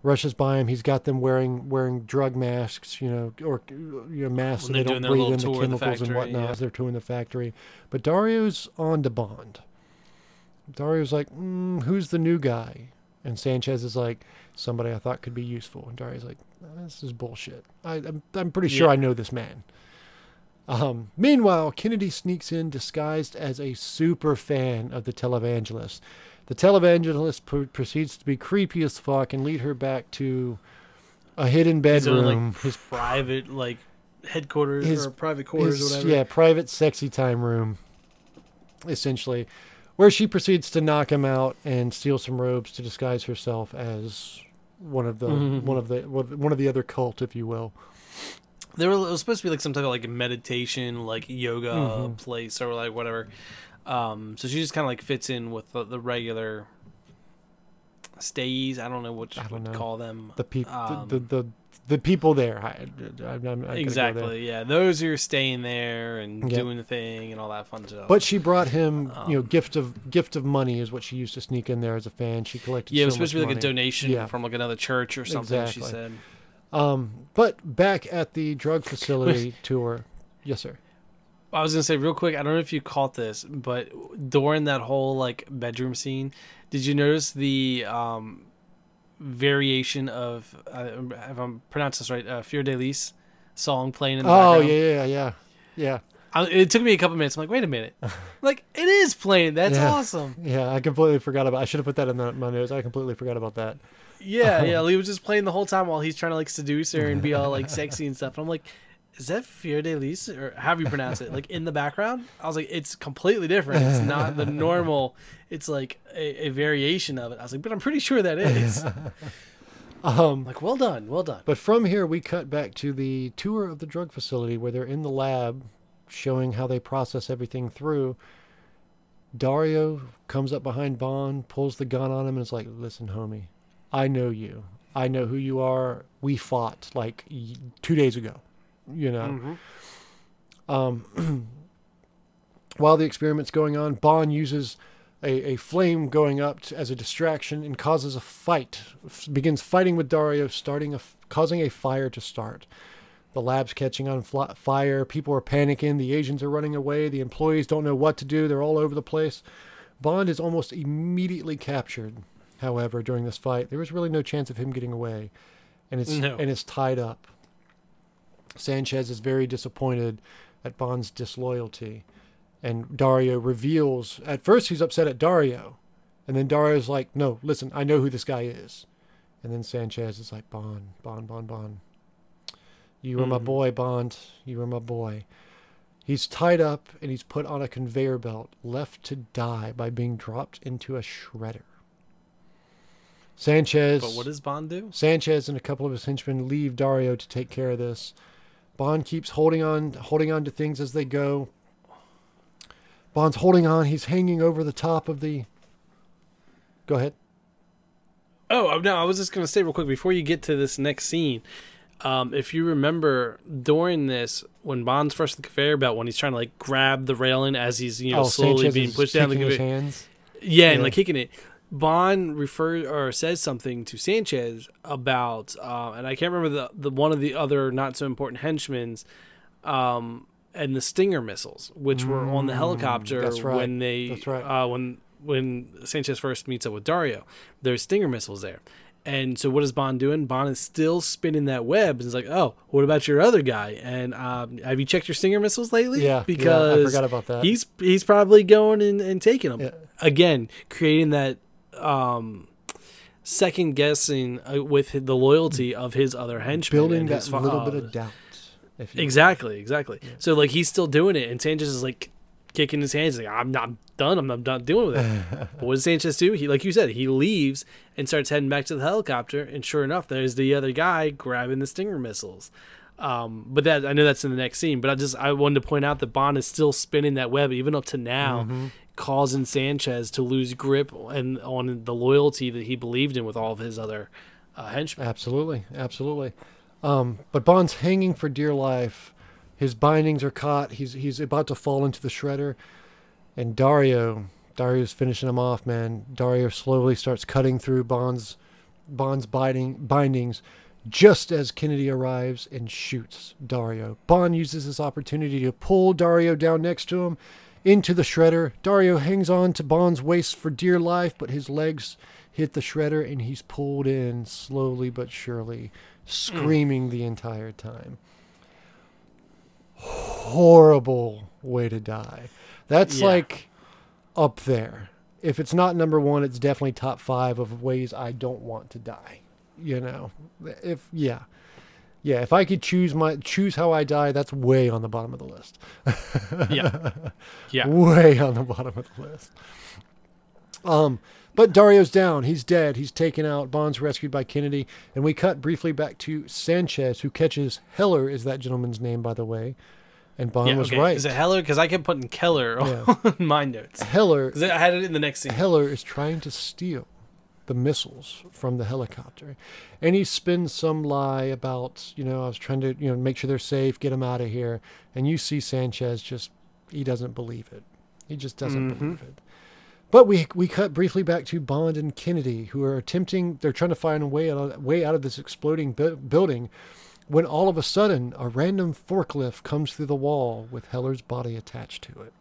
rushes by him. He's got them wearing wearing drug masks, you know, or you know, masks so they don't breathe in the of the chemicals and whatnot yeah. as they're touring the factory. But Dario's on to Bond. Dario's like, mm, "Who's the new guy?" And Sanchez is like, "Somebody I thought could be useful." And Dario's like, "This is bullshit. I, I'm I'm pretty sure Yeah. I know this man." Um, meanwhile, Kennedy sneaks in disguised as a super fan of the televangelist. The televangelist pr- proceeds to be creepy as fuck and lead her back to a hidden His own, bedroom. like private like headquarters his- or private quarters his- or whatever. Yeah, private sexy time room, essentially, where she proceeds to knock him out and steal some robes to disguise herself as one of the Mhm. one of the one of the other cult, if you will. There were, it was supposed to be like some type of like meditation, like yoga Mhm. place or like whatever. Um, so she just kind of like fits in with the, the regular stays. I don't know what you would know. call them. The people, Um, the, the the the people there. I, I'm, I'm not there. exactly. Yeah, those who are staying there and doing the thing and all that fun stuff. But she brought him, you know, Um, gift of gift of money is what she used to sneak in there as a fan. She collected. yeah, it was supposed to be like a donation Yeah. from like another church or something. She said. Um, but back at the drug facility tour, yes, sir. I was gonna say real quick. I don't know if you caught this, but during that whole like bedroom scene, did you notice the um, variation of uh, if I'm pronouncing this right, uh, "Fear de Lis" song playing in the Oh background? yeah, yeah, yeah, yeah. I, it took me a couple minutes. I'm like, wait a minute, like it is playing. That's Yeah. awesome. Yeah, I completely forgot about. I should have put that in the, my notes. I completely forgot about that. Yeah, yeah. Lee was just playing the whole time while he's trying to like seduce her and be all like sexy and stuff. And I'm like, is that Fear de Lis or however you pronounce it? Like in the background, I was like, it's completely different. It's not the normal. It's like a, a variation of it. I was like, but I'm pretty sure that is. Um, like, well done, well done. but from here we cut back to the tour of the drug facility where they're in the lab, showing how they process everything through. Dario comes up behind Bond, pulls the gun on him, and is like, "Listen, homie, I know you. I know who you are. We fought like two days ago. You know." Mhm. Um, while the experiment's going on, Bond uses a, a flame going up to, as a distraction and causes a fight. F- begins fighting with Dario, starting a f- causing a fire to start. The lab's catching on fl- fire. People are panicking. The Asians are running away. The employees don't know what to do. They're all over the place. Bond is almost immediately captured. However, during this fight, there was really no chance of him getting away, and it's No. and it's tied up. Sanchez is very disappointed at Bond's disloyalty, And Dario reveals. At first, he's upset at Dario, and then Dario's like, "No, listen, I know who this guy is." And then Sanchez is like, "Bond, Bond, Bond, Bond. You were my Mhm. boy, Bond. You were my boy." He's tied up and he's put on a conveyor belt, left to die by being dropped into a shredder. Sanchez. But what does Bond do? Sanchez and a couple of his henchmen leave Dario to take care of this. Bond keeps holding on, holding on to things as they go. Bond's holding on. He's hanging over the top of the. Go ahead. Oh no, I was just gonna say real quick before you get to this next scene. Um, if you remember during this, when Bond's first the conveyor belt, when he's trying to like grab the railing as he's you know slowly Oh, Sanchez being pushed down the his conveyor, hands. yeah, and like kicking it. Bond refers or says something to Sanchez about, uh, and I can't remember the the one of the other not so important henchmen's, um, and the Stinger missiles, which were on the Mm, helicopter right. when they, That's right. uh, when when Sanchez first meets up with Dario. There's Stinger missiles there. And so, what is Bond doing? Bond is still spinning that web, and he's like, "Oh, what about your other guy? And um, have you checked your Stinger missiles lately? Yeah, because yeah, I forgot about that. he's he's probably going and, and taking them Yeah. again, creating that um, second guessing uh, with the loyalty of his other henchmen, building that fa- little bit of doubt. If you Exactly, exactly. So like he's still doing it, and Sanchez is like kicking his hands, like I'm not done. I'm not, I'm not dealing with it. but what does Sanchez do? He, like you said, he leaves and starts heading back to the helicopter, and sure enough, there's the other guy grabbing the Stinger missiles. Um, but that I know that's in the next scene. But I just I wanted to point out that Bond is still spinning that web even up to now, Mm-hmm. Causing Sanchez to lose grip and on the loyalty that he believed in with all of his other uh, henchmen. Absolutely, absolutely. Um, but Bond's hanging for dear life. His bindings are caught. He's he's about to fall into the shredder, and Dario Dario's finishing him off. Man, Dario slowly starts cutting through Bond's Bond's binding bindings. Just as Kennedy arrives and shoots Dario, Bond uses this opportunity to pull Dario down next to him into the shredder. Dario hangs on to Bond's waist for dear life, but his legs hit the shredder and he's pulled in slowly but surely, screaming the entire time. Horrible way to die. That's Yeah. like up there. If it's not number one, it's definitely top five of ways I don't want to die. You know, if yeah, yeah. If I could choose my choose how I die, that's way on the bottom of the list. yeah, yeah. way on the bottom of the list. Um, but Dario's down. He's dead. He's taken out. Bond's rescued by Kennedy, and we cut briefly back to Sanchez, who catches Heller. Is that gentleman's name, by the way? And Bond yeah, was okay. right. Is it Heller? Because I kept putting Keller Yeah. on my notes. Heller I had it in the next scene. Heller is trying to steal the missiles from the helicopter, and he spins some lie about you know I was trying to you know make sure they're safe, get them out of here, and you see Sanchez just he doesn't believe it. He just doesn't Mhm. believe it. But we we cut briefly back to Bond and Kennedy, who are attempting. They're trying to find a way out, way out of this exploding bu- building, when all of a sudden a random forklift comes through the wall with Heller's body attached to it.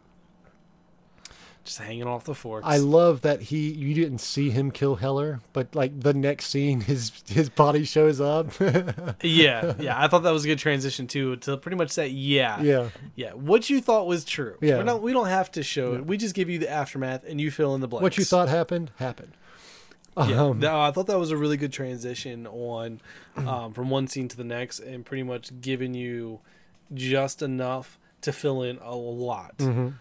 Just hanging off the forks. I love that he you didn't see him kill Heller, but like the next scene, his his body shows up. yeah, yeah. I thought that was a good transition too to pretty much say yeah, yeah, yeah. What you thought was true. Yeah. We're not, we don't have to show it. We just give you the aftermath and you fill in the blanks. what you thought happened happened. Yeah, Um, no, I thought that was a really good transition on um, from one scene to the next, and pretty much giving you just enough to fill in a lot. mhm.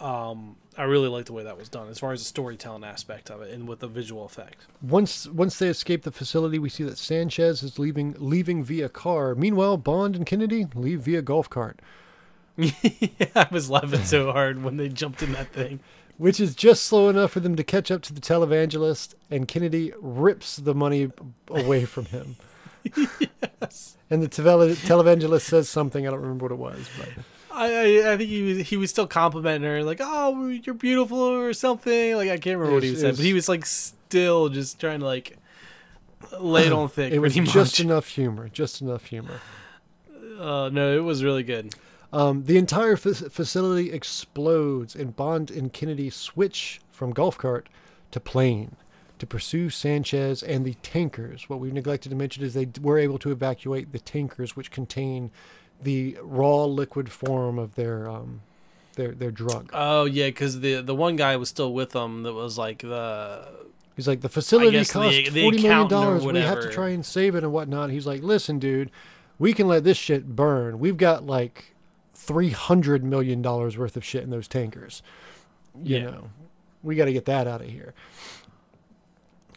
Um, I really like the way that was done, as far as the storytelling aspect of it, and with the visual effect. Once once they escape the facility, we see that Sanchez is leaving leaving via car. Meanwhile, Bond and Kennedy leave via golf cart, yeah, I was laughing so hard when they jumped in that thing. which is just slow enough for them to catch up to the televangelist, and Kennedy rips the money away from him. yes. And the tele- televangelist says something I don't remember what it was, but I, I I think he was he was still complimenting her like oh you're beautiful or something like I can't remember what he was was- saying but he was like still just trying to like lay it on thick it was pretty just enough humor, just enough humor. uh, no it was really good Um, the entire fa- facility explodes, and Bond and Kennedy switch from golf cart to plane to pursue Sanchez and the tankers. What we've neglected to mention is they were able to evacuate the tankers, which contain the raw liquid form of their um, their their drug. Oh yeah, because the the one guy was still with them. That was like the He's like, the facility cost the forty million dollars. We have to try and save it and whatnot. He's like, listen, dude, we can let this shit burn. We've got like three hundred million dollars worth of shit in those tankers. You Yeah. know, we got to get that out of here.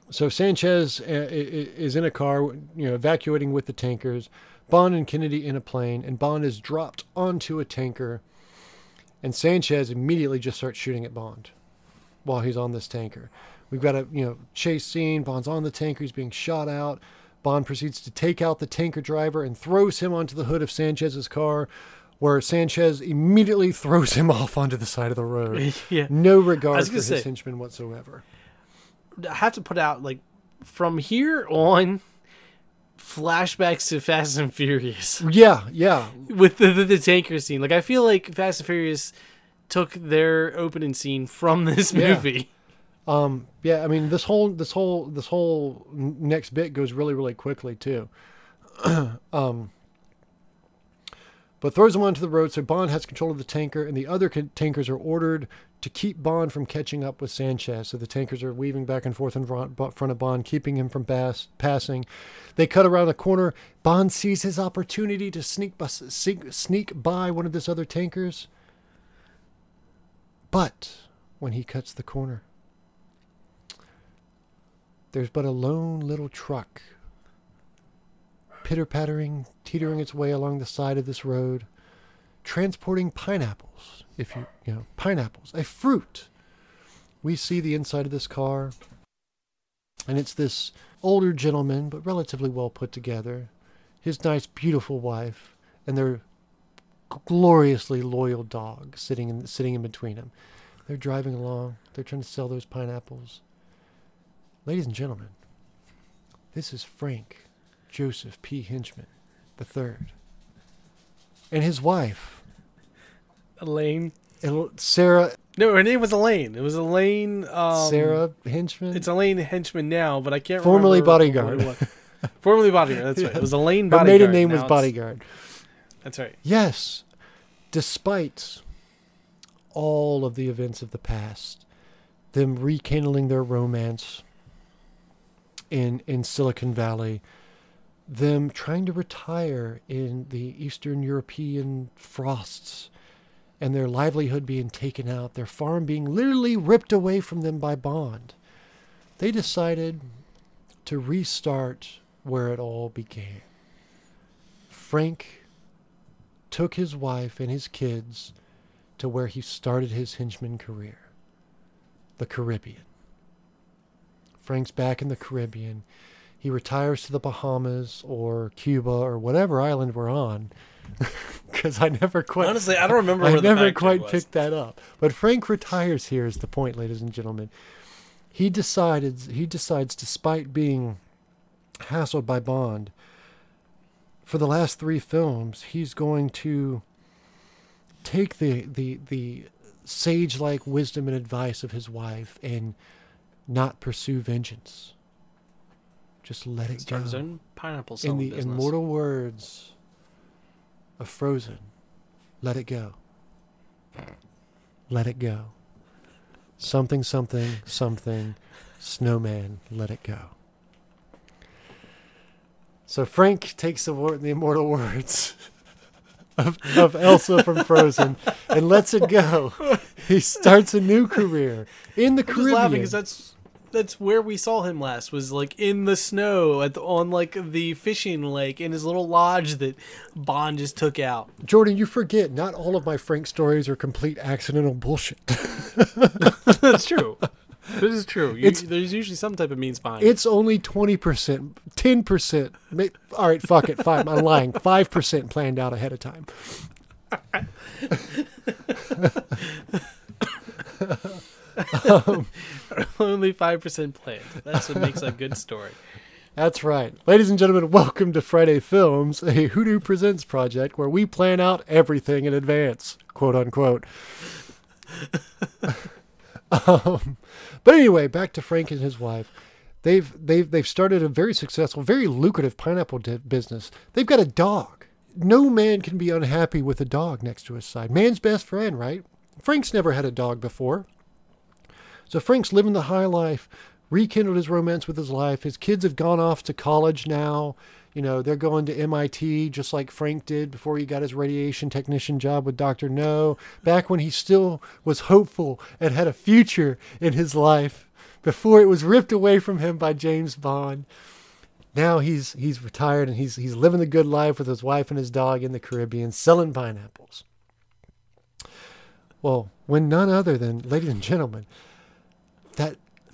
So Sanchez uh, is in a car, you know, evacuating with the tankers. Bond and Kennedy in a plane, and Bond is dropped onto a tanker. And Sanchez immediately just starts shooting at Bond while he's on this tanker. We've got a you know chase scene. Bond's on the tanker. He's being shot out. Bond proceeds to take out the tanker driver and throws him onto the hood of Sanchez's car, where Sanchez immediately throws him off onto the side of the road. yeah. No regard for gonna his say- henchman whatsoever. I have to put out like from here on flashbacks to Fast and Furious Yeah, yeah, with the, the, the tanker scene. Like I feel like Fast and Furious took their opening scene from this Yeah. movie. um, yeah. I mean, this whole this whole this whole next bit goes really really quickly too. um, but throws him onto the road. So Bond has control of the tanker, and the other tankers are ordered to keep Bond from catching up with Sanchez. So the tankers are weaving back and forth in front, of Bond, keeping him from pass- passing. They cut around a corner. Bond sees his opportunity to sneak, bus- sneak, sneak by one of this other tankers. But when he cuts the corner, there's but a lone little truck pitter pattering, teetering its way along the side of this road, transporting pineapples. If you, you know, pineapples, a fruit. We see the inside of this car, and it's this older gentleman, but relatively well put together, his nice, beautiful wife, and their gloriously loyal dog sitting in sitting in between them. They're driving along. They're trying to sell those pineapples. Ladies and gentlemen, this is Frank Joseph P. Hinchman the third, and his wife, Elaine. El- Sarah No, her name was Elaine. It was Elaine. Um, Sarah Hinchman. It's Elaine Henchman now, but I can't remember. Formerly Bodyguard. Formerly Bodyguard. That's right. It was Elaine Her Bodyguard. maiden name Now was Bodyguard. That's right. Yes, despite all of the events of the past, them rekindling their romance in in Silicon Valley, them trying to retire in the Eastern European frosts, and their livelihood being taken out, their farm being literally ripped away from them by Bond, they decided to restart where it all began. Frank took his wife and his kids to where he started his henchman career the Caribbean. Frank's back in the Caribbean. He retires to the Bahamas or Cuba or whatever island we're on. Because I never quite. Honestly, I don't remember I never quite picked that up. But Frank retires here is the point, ladies and gentlemen. He decided he decides, despite being hassled by Bond, for the last three films, he's going to take the the the sage like wisdom and advice of his wife and not pursue vengeance. Just let it Start go. his own pineapple In the business. immortal words of Frozen, let it go. Let it go. Something, something, something, snowman, let it go. So Frank takes the, the immortal words of, of Elsa from Frozen and lets it go. He starts a new career in the I'm just laughing because that's that's where we saw him last. Was like in the snow at the, on like the fishing lake in his little lodge that Bond just took out. Jordan, you forget, not all of my Frank stories are complete accidental bullshit. that's true. This is true. You, It's- there's usually some type of means behind. it. It's only 20%, 10%. All right, fuck it. Fine. I'm lying. 5% planned out ahead of time. Um, only five percent planned. That's what makes a good story. That's right. Ladies and gentlemen, welcome to Friday Films, a Hoodoo Presents project where we plan out everything in advance, quote unquote. um, but anyway, back to Frank and his wife. They've they've they've started a very successful, very lucrative pineapple di- business. They've got a dog. No man can be unhappy with a dog next to his side. Man's best friend, right? Frank's never had a dog before. So Frank's living the high life, rekindled his romance with his life. His kids have gone off to college now. You know, they're going to MIT just like Frank did before he got his radiation technician job with Dr. No, back when he still was hopeful and had a future in his life before it was ripped away from him by James Bond. Now he's he's retired and he's he's living the good life with his wife and his dog in the Caribbean selling pineapples. Well, when none other than, ladies and gentlemen,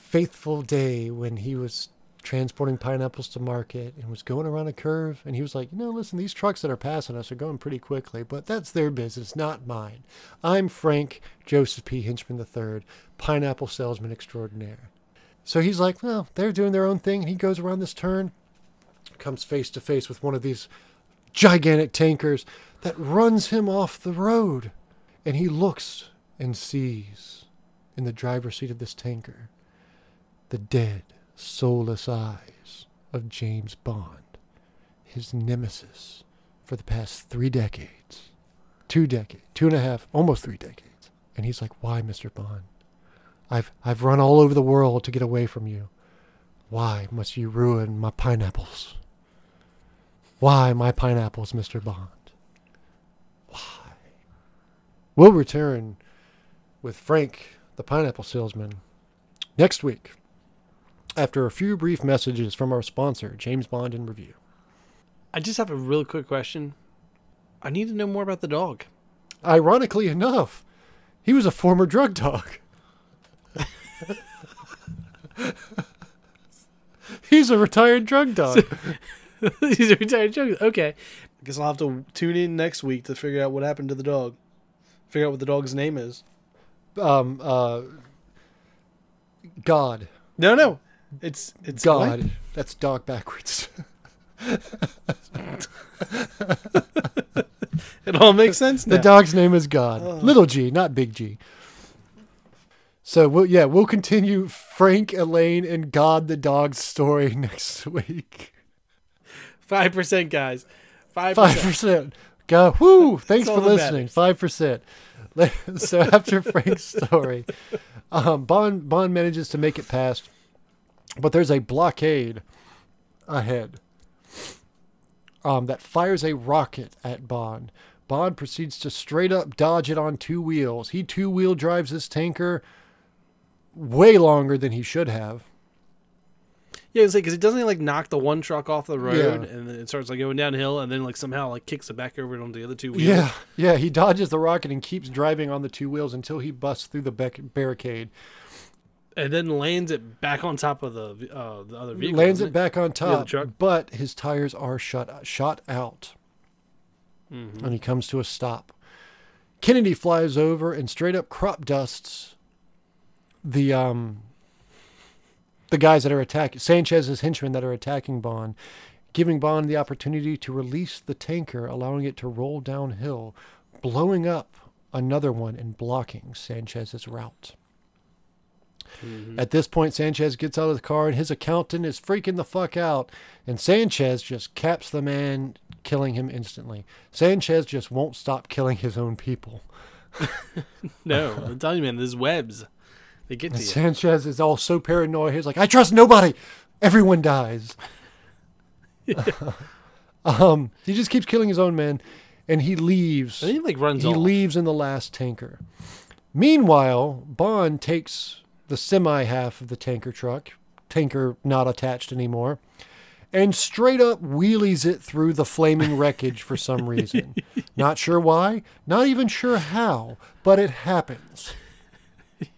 faithful day when he was transporting pineapples to market and was going around a curve and he was like, you know, listen, these trucks that are passing us are going pretty quickly, but that's their business, not mine. I'm Frank Joseph P. Hinchman III, pineapple salesman extraordinaire. So he's like, well, they're doing their own thing. And he goes around this turn, comes face to face with one of these gigantic tankers that runs him off the road. And he looks and sees in the driver's seat of this tanker the dead, soulless eyes of James Bond, his nemesis for the past three decades. Two decades, two and a half, almost three decades. And he's like, Why, Mr. Bond? I've, I've run all over the world to get away from you. Why must you ruin my pineapples? Why my pineapples, Mr. Bond? Why? We'll return with Frank, the pineapple salesman, next week after a few brief messages from our sponsor, James Bond in Review. I just have a real quick question. I need to know more about the dog. Ironically enough, he was a former drug dog. He's a retired drug dog. He's a retired drug. Okay, I guess I'll have to tune in next week to figure out what happened to the dog. Figure out what the dog's name is. um, uh, God. No, no, it's it's God. what? That's dog backwards. It all makes sense now. The dog's name is God. Oh. Little G, not Big G. So we'll yeah, we'll continue Frank, Elaine, and God the dog's story next week. Five percent, guys. Five percent. Go whoo! Thanks for listening. Five percent. So after Frank's story, um, Bond Bond manages to make it past, but there's a blockade ahead. Um, that fires a rocket at Bond. Bond proceeds to straight up dodge it on two wheels. He two wheel drives this tanker way longer than he should have. Yeah, it's like because it doesn't like knock the one truck off the road, Yeah. and then it starts like going downhill, and then like somehow like kicks it back over onto the other two wheels. Yeah, yeah. He dodges the rocket and keeps driving on the two wheels until he busts through the bec- barricade. And then lands it back on top of the uh, the other vehicle. lands it back on top, but his tires are shut shot out, Mhm. and he comes to a stop. Kennedy flies over and straight up crop dusts the um the guys that are attacking Sanchez's henchmen that are attacking Bond, giving Bond the opportunity to release the tanker, allowing it to roll downhill, blowing up another one and blocking Sanchez's route. Mhm. At this point, Sanchez gets out of the car and his accountant is freaking the fuck out. And Sanchez just caps the man, killing him instantly. Sanchez just won't stop killing his own people. No, I'm telling you, man, there's webs. They get to And you. Sanchez is all so paranoid. He's like, I trust nobody. Everyone dies. um, he just keeps killing his own men and he leaves. And he like runs he off. leaves in the last tanker. Meanwhile, Bond takes the semi half of the tanker truck, tanker not attached anymore, and straight up wheelies it through the flaming wreckage for some reason. not sure why, not even sure how, but it happens.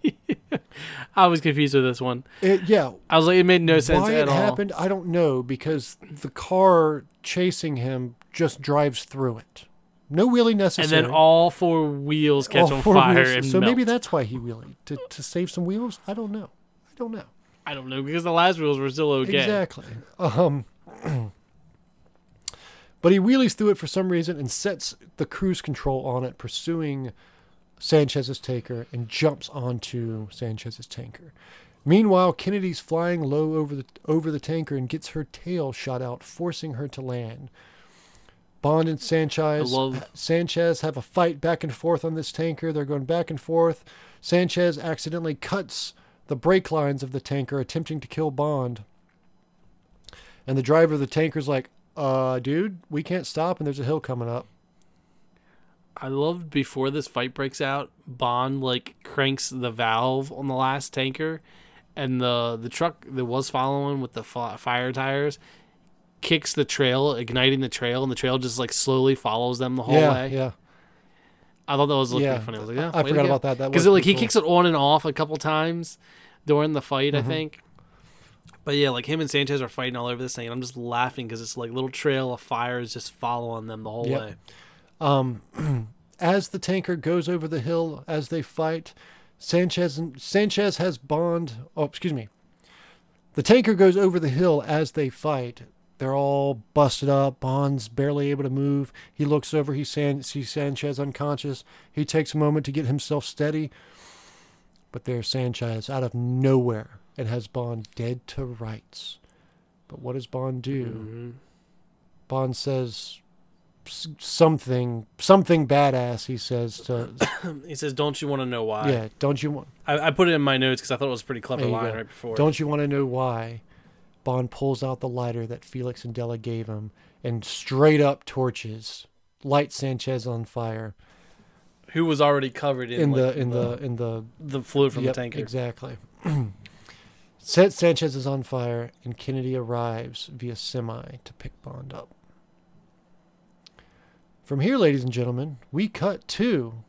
I was confused with this one. It, yeah, I was like, it made no sense why at it all. happened, I don't know, because the car chasing him just drives through it. No wheelie necessary. And then all four wheels catch All on fire wheels. and so melt. maybe that's why he wheelied to to save some wheels. I don't know. I don't know I don't know because the last wheels were still okay. exactly. Um, but he wheelies through it for some reason and sets the cruise control on it, pursuing Sanchez's tanker, and jumps onto Sanchez's tanker. Meanwhile, Kennedy's flying low over the over the tanker and gets her tail shot out, forcing her to land. Bond and Sanchez. Love- Sanchez have a fight back and forth on this tanker. They're going back and forth. Sanchez accidentally cuts the brake lines of the tanker, attempting to kill Bond. And the driver of the tanker's like, "Uh, dude, we can't stop, and there's a hill coming up." I loved before this fight breaks out, Bond like cranks the valve on the last tanker, and the the truck that was following with the fire tires kicks the trail, igniting the trail, and the trail just like slowly follows them the whole yeah, way. yeah, I thought that was looking yeah. funny. I was like, yeah, I forgot about that. That because like he cool. kicks it on and off a couple times during the fight, Mm-hmm. I think. But yeah, like him and Sanchez are fighting all over this thing, and I'm just laughing because it's like little trail of fires just following them the whole Yep. way. Um, as the tanker goes over the hill as they fight, Sanchez and Sanchez has Bond. Oh, excuse me. The tanker goes over the hill as they fight. They're all busted up. Bond's barely able to move. He looks over. He san- sees Sanchez unconscious. He takes a moment to get himself steady. But there's Sanchez out of nowhere and has Bond dead to rights. But what does Bond do? Mhm. Bond says something something badass he says to He says, "Don't you want to know why?" yeah don't you want I, I put it in my notes because I thought it was a pretty clever line go. right before. don't you want to know why Bond pulls out the lighter that Felix and Della gave him and straight up torches light Sanchez on fire. Who was already covered in, in like, the in the in the the fluid from Yep, the tanker? exactly. Sa- Sanchez is on fire and Kennedy arrives via semi to pick Bond up. From here ladies and gentlemen we cut to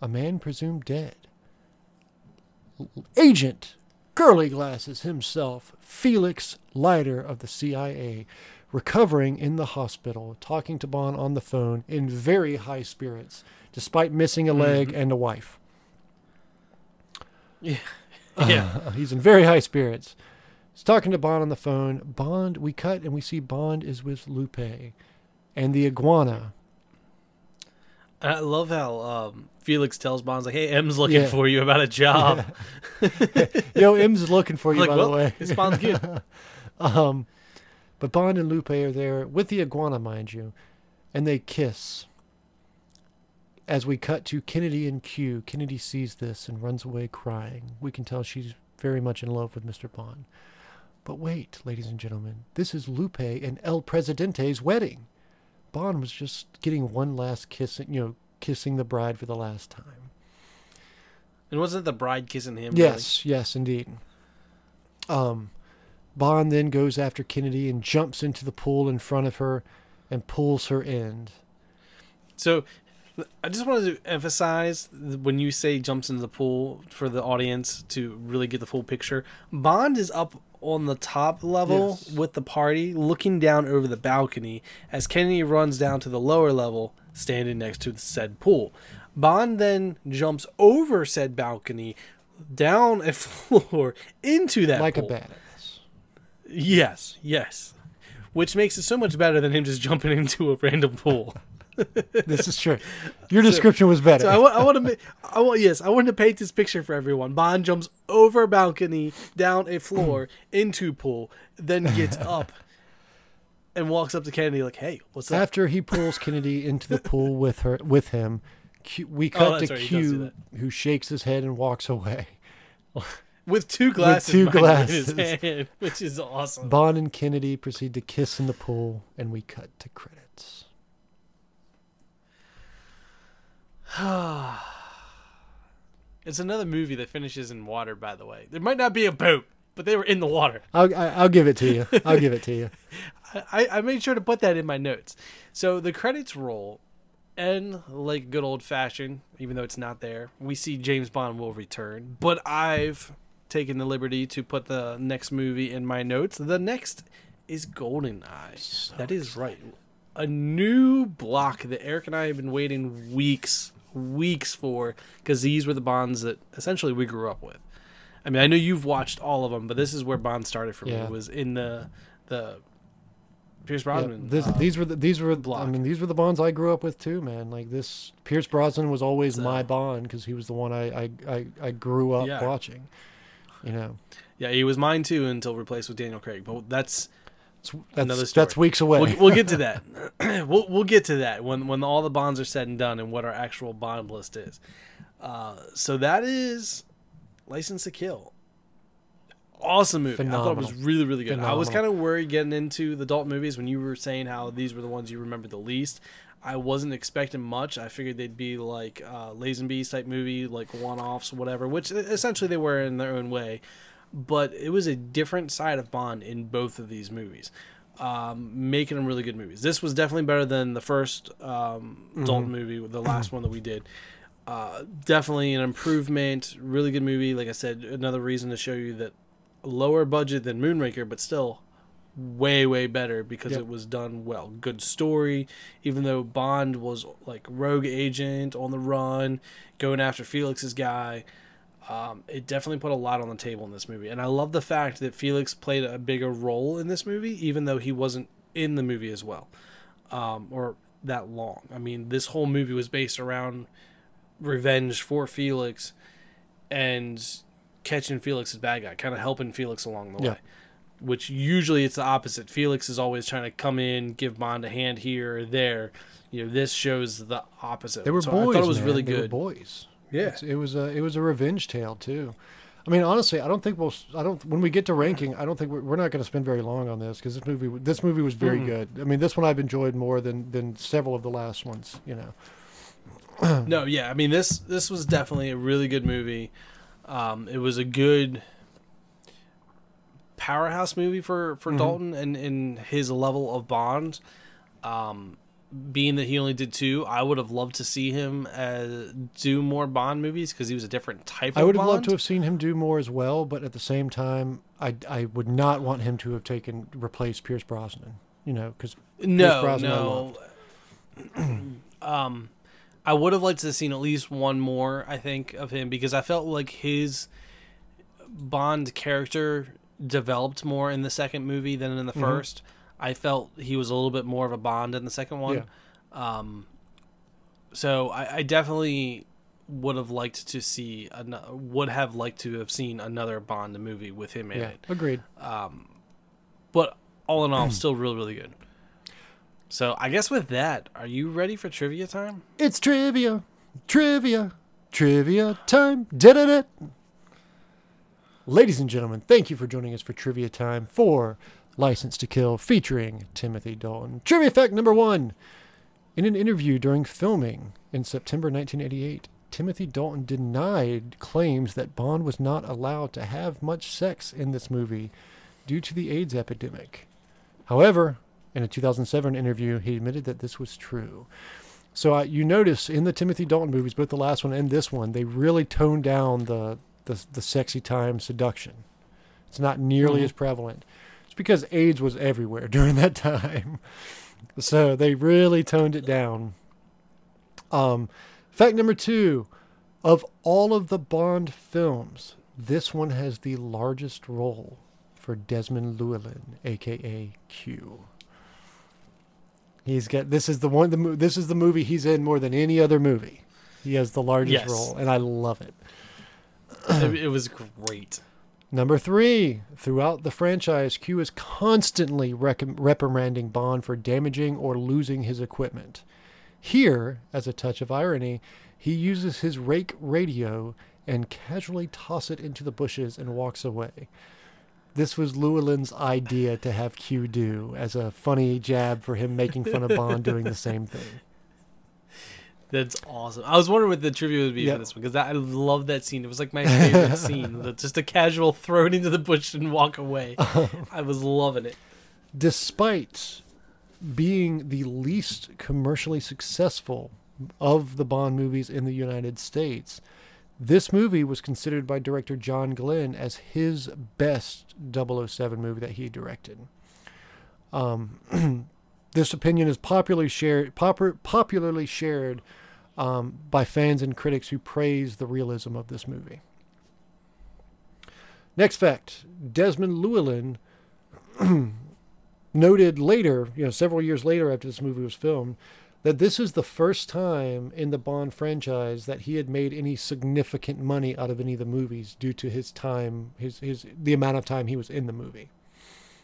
a man presumed dead. Agent Curly Glasses himself, Felix Leiter of the CIA, recovering in the hospital, talking to Bond on the phone in very high spirits, despite missing a mm-hmm. leg and a wife. Uh, yeah. He's in very high spirits. He's talking to Bond on the phone. Bond, we cut and we see Bond is with Lupe and the iguana. I love how um, Felix tells Bonds like, "Hey, M's looking Yeah. for you about a job." Yo, M's looking for you, like, by well, the way. this Bond's good. Um, but Bond and Lupe are there with the iguana, mind you, and they kiss. As we cut to Kennedy and Q, Kennedy sees this and runs away crying. We can tell she's very much in love with Mr. Bond. But wait, ladies and gentlemen, this is Lupe and El Presidente's wedding. Bond was just getting one last kiss, you know, kissing the bride for the last time. and wasn't the bride kissing him? Yes, yes, indeed. Um, Bond then goes after Kennedy and jumps into the pool in front of her and pulls her in. So I just wanted to emphasize when you say jumps into the pool for the audience to really get the full picture, Bond is up on the top level Yes. with the party looking down over the balcony as Kennedy runs down to the lower level standing next to the said pool. Bond then jumps over said balcony down a floor into that like pool. a badass. Yes, yes. Which makes it so much better than him just jumping into a random pool. This is true. Your description was better. So I want, I want to, I want, yes, I want to paint this picture for everyone. Bond jumps over a balcony, down a floor, into pool, then gets up and walks up to Kennedy like, "Hey, what's up?" After he pulls Kennedy into the pool with her, with him, Q, we oh, cut Oh, to right, he does do Q, who shakes his head and walks away. With two glasses, two mind you, in his glasses. hand, which is awesome. Bond and Kennedy proceed to kiss in the pool, and we cut to credits. It's another movie that finishes in water. By the way, there might not be a boat, but they were in the water. I'll, I'll give it to you. I'll give it to you. I, I made sure to put that in my notes. So the credits roll, and like good old fashioned, even though it's not there, we see James Bond will return. But I've taken the liberty to put the next movie in my notes. The next is Golden GoldenEye. that is right. A new block that Eric and I have been waiting weeks, weeks for, because these were the Bonds that essentially we grew up with. I mean, I know you've watched all of them, but this is where Bond started for Yeah. me. Was in the the Pierce Yeah, Brosnan. this, uh, these were the, these were I mean these were the bonds I grew up with too, man. Like this, Pierce Brosnan was always So- my bond because he was the one I I, I, I grew up Yeah. watching. You know, yeah, he was mine too until replaced with Daniel Craig. But that's That's, that's weeks away. We'll, we'll get to that. we'll we'll get to that when when all the bonds are said and done and what our actual bond list is. Uh, so that is License to Kill. Awesome movie. I thought it was really really good. I was kind of worried getting into the adult movies when you were saying how these were the ones you remember the least. I wasn't expecting much. I figured they'd be like uh, Lazenby's type movie, like one-offs, whatever. Which essentially they were in their own way, but it was a different side of Bond in both of these movies, um, making them really good movies. This was definitely better than the first um, Dalton movie, the last one that we did. Uh, definitely an improvement. Really good movie. Like I said, another reason to show you that lower budget than Moonraker, but still way way better because Yep. it was done well. Good story, even though Bond was like rogue agent on the run, going after Felix's guy. Um, it definitely put a lot on the table in this movie, and I love the fact that Felix played a bigger role in this movie, even though he wasn't in the movie as well, um, or that long. I mean, this whole movie was based around revenge for Felix and catching Felix's bad guy, kind of helping Felix along the Yeah. way. Which usually it's the opposite. Felix is always trying to come in, give Bond a hand here or there. You know, this shows the opposite. They were so boys. I thought it was man. really They were good. boys. Yeah. It's- it was a it was a revenge tale too. I mean, honestly, I don't think we'll. I don't. When we get to ranking, I don't think we're, we're not going to spend very long on this because this movie. This movie was very Mhm. good. I mean, this one I've enjoyed more than than several of the last ones. You know. No, yeah, I mean this this was definitely a really good movie. Um, it was a good powerhouse movie for for Mhm. Dalton and in his level of Bond. Um, being that he only did two, I would have loved to see him uh, do more Bond movies because he was a different type. I would have loved to have seen him do more as well, but at the same time, I I would not want him to have taken replaced Pierce Brosnan. You know, because No, Brosnan I no. um, I would have liked to have seen at least one more. I think of him because I felt like his Bond character developed more in the second movie than in the Mhm. first. I felt he was a little bit more of a Bond in the second one. Um, so I, I definitely would have liked to see an, would have liked to have seen another Bond movie with him in yeah, it. agreed. Um, but all in all, still really, really good. So I guess with that, are you ready for trivia time? It's trivia, trivia, trivia time. Did it? Ladies and gentlemen, thank you for joining us for trivia time for License to Kill featuring Timothy Dalton. Trivia fact number one. In an interview during filming in September 1988, Timothy Dalton denied claims that Bond was not allowed to have much sex in this movie due to the AIDS epidemic. However, in a 2007 interview, he admitted that this was true. So uh, you notice in the Timothy Dalton movies, both the last one and this one, they really tone down the the, the sexy time seduction. It's not nearly Mhm. as prevalent. It's because AIDS was everywhere during that time. So they really toned it down. Um, fact number two of all of the Bond films, this one has the largest role for Desmond Llewellyn, aka Q. He's got this is the one the this is the movie he's in more than any other movie. He has the largest Yes. role, and I love it, it was great. Number three, throughout the franchise, Q is constantly reprimanding Bond for damaging or losing his equipment. Here, as a touch of irony, he uses his rake radio and casually toss it into the bushes and walks away. This was Llewellyn's idea to have Q do as a funny jab for him making fun of Bond doing the same thing. That's awesome. I was wondering what the trivia would be Yeah. for this one because I love that scene. It was like my favorite scene. the- Just a casual throw it into the bush and walk away. I was loving it. despite being the least commercially successful of the Bond movies in the United States, this movie was considered by director John Glen as his best 007 movie that he directed. Um, this opinion is popularly shared, popularly shared um, by fans and critics who praise the realism of this movie. Next fact Desmond Llewellyn noted later, you know, several years later after this movie was filmed, that this is the first time in the Bond franchise that he had made any significant money out of any of the movies due to his time, his his the amount of time he was in the movie.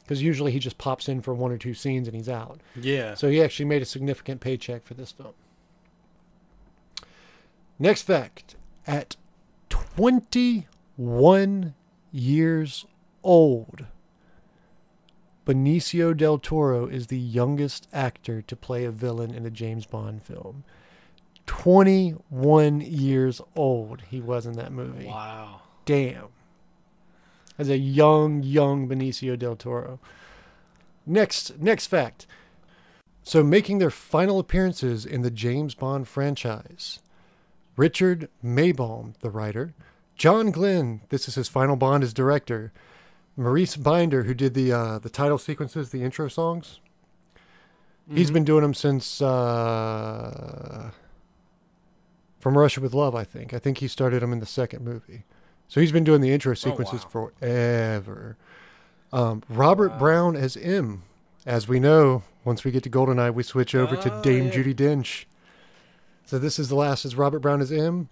because usually he just pops in for one or two scenes and he's out. Yeah. So he actually made a significant paycheck for this film. Next fact at 21 years old, Benicio del Toro is the youngest actor to play a villain in a James Bond film. 21 years old he was in that movie. wow. Damn. As a young, young Benicio del Toro. Next, next fact. So, making their final appearances in the James Bond franchise, Richard Maibaum, the writer, John Glen, this is his final Bond as director, Maurice Binder, who did the uh, the title sequences, the intro songs. He's Mhm. been doing them since uh, From Russia with Love, I think. I think he started them in the second movie. So he's been doing the intro sequences wow. forever. Um, Robert Wow. Brown as M. As we know, once we get to Goldeneye, we switch over to Oh, Dame yeah. Judi Dench. So this is the last as Robert Brown as M.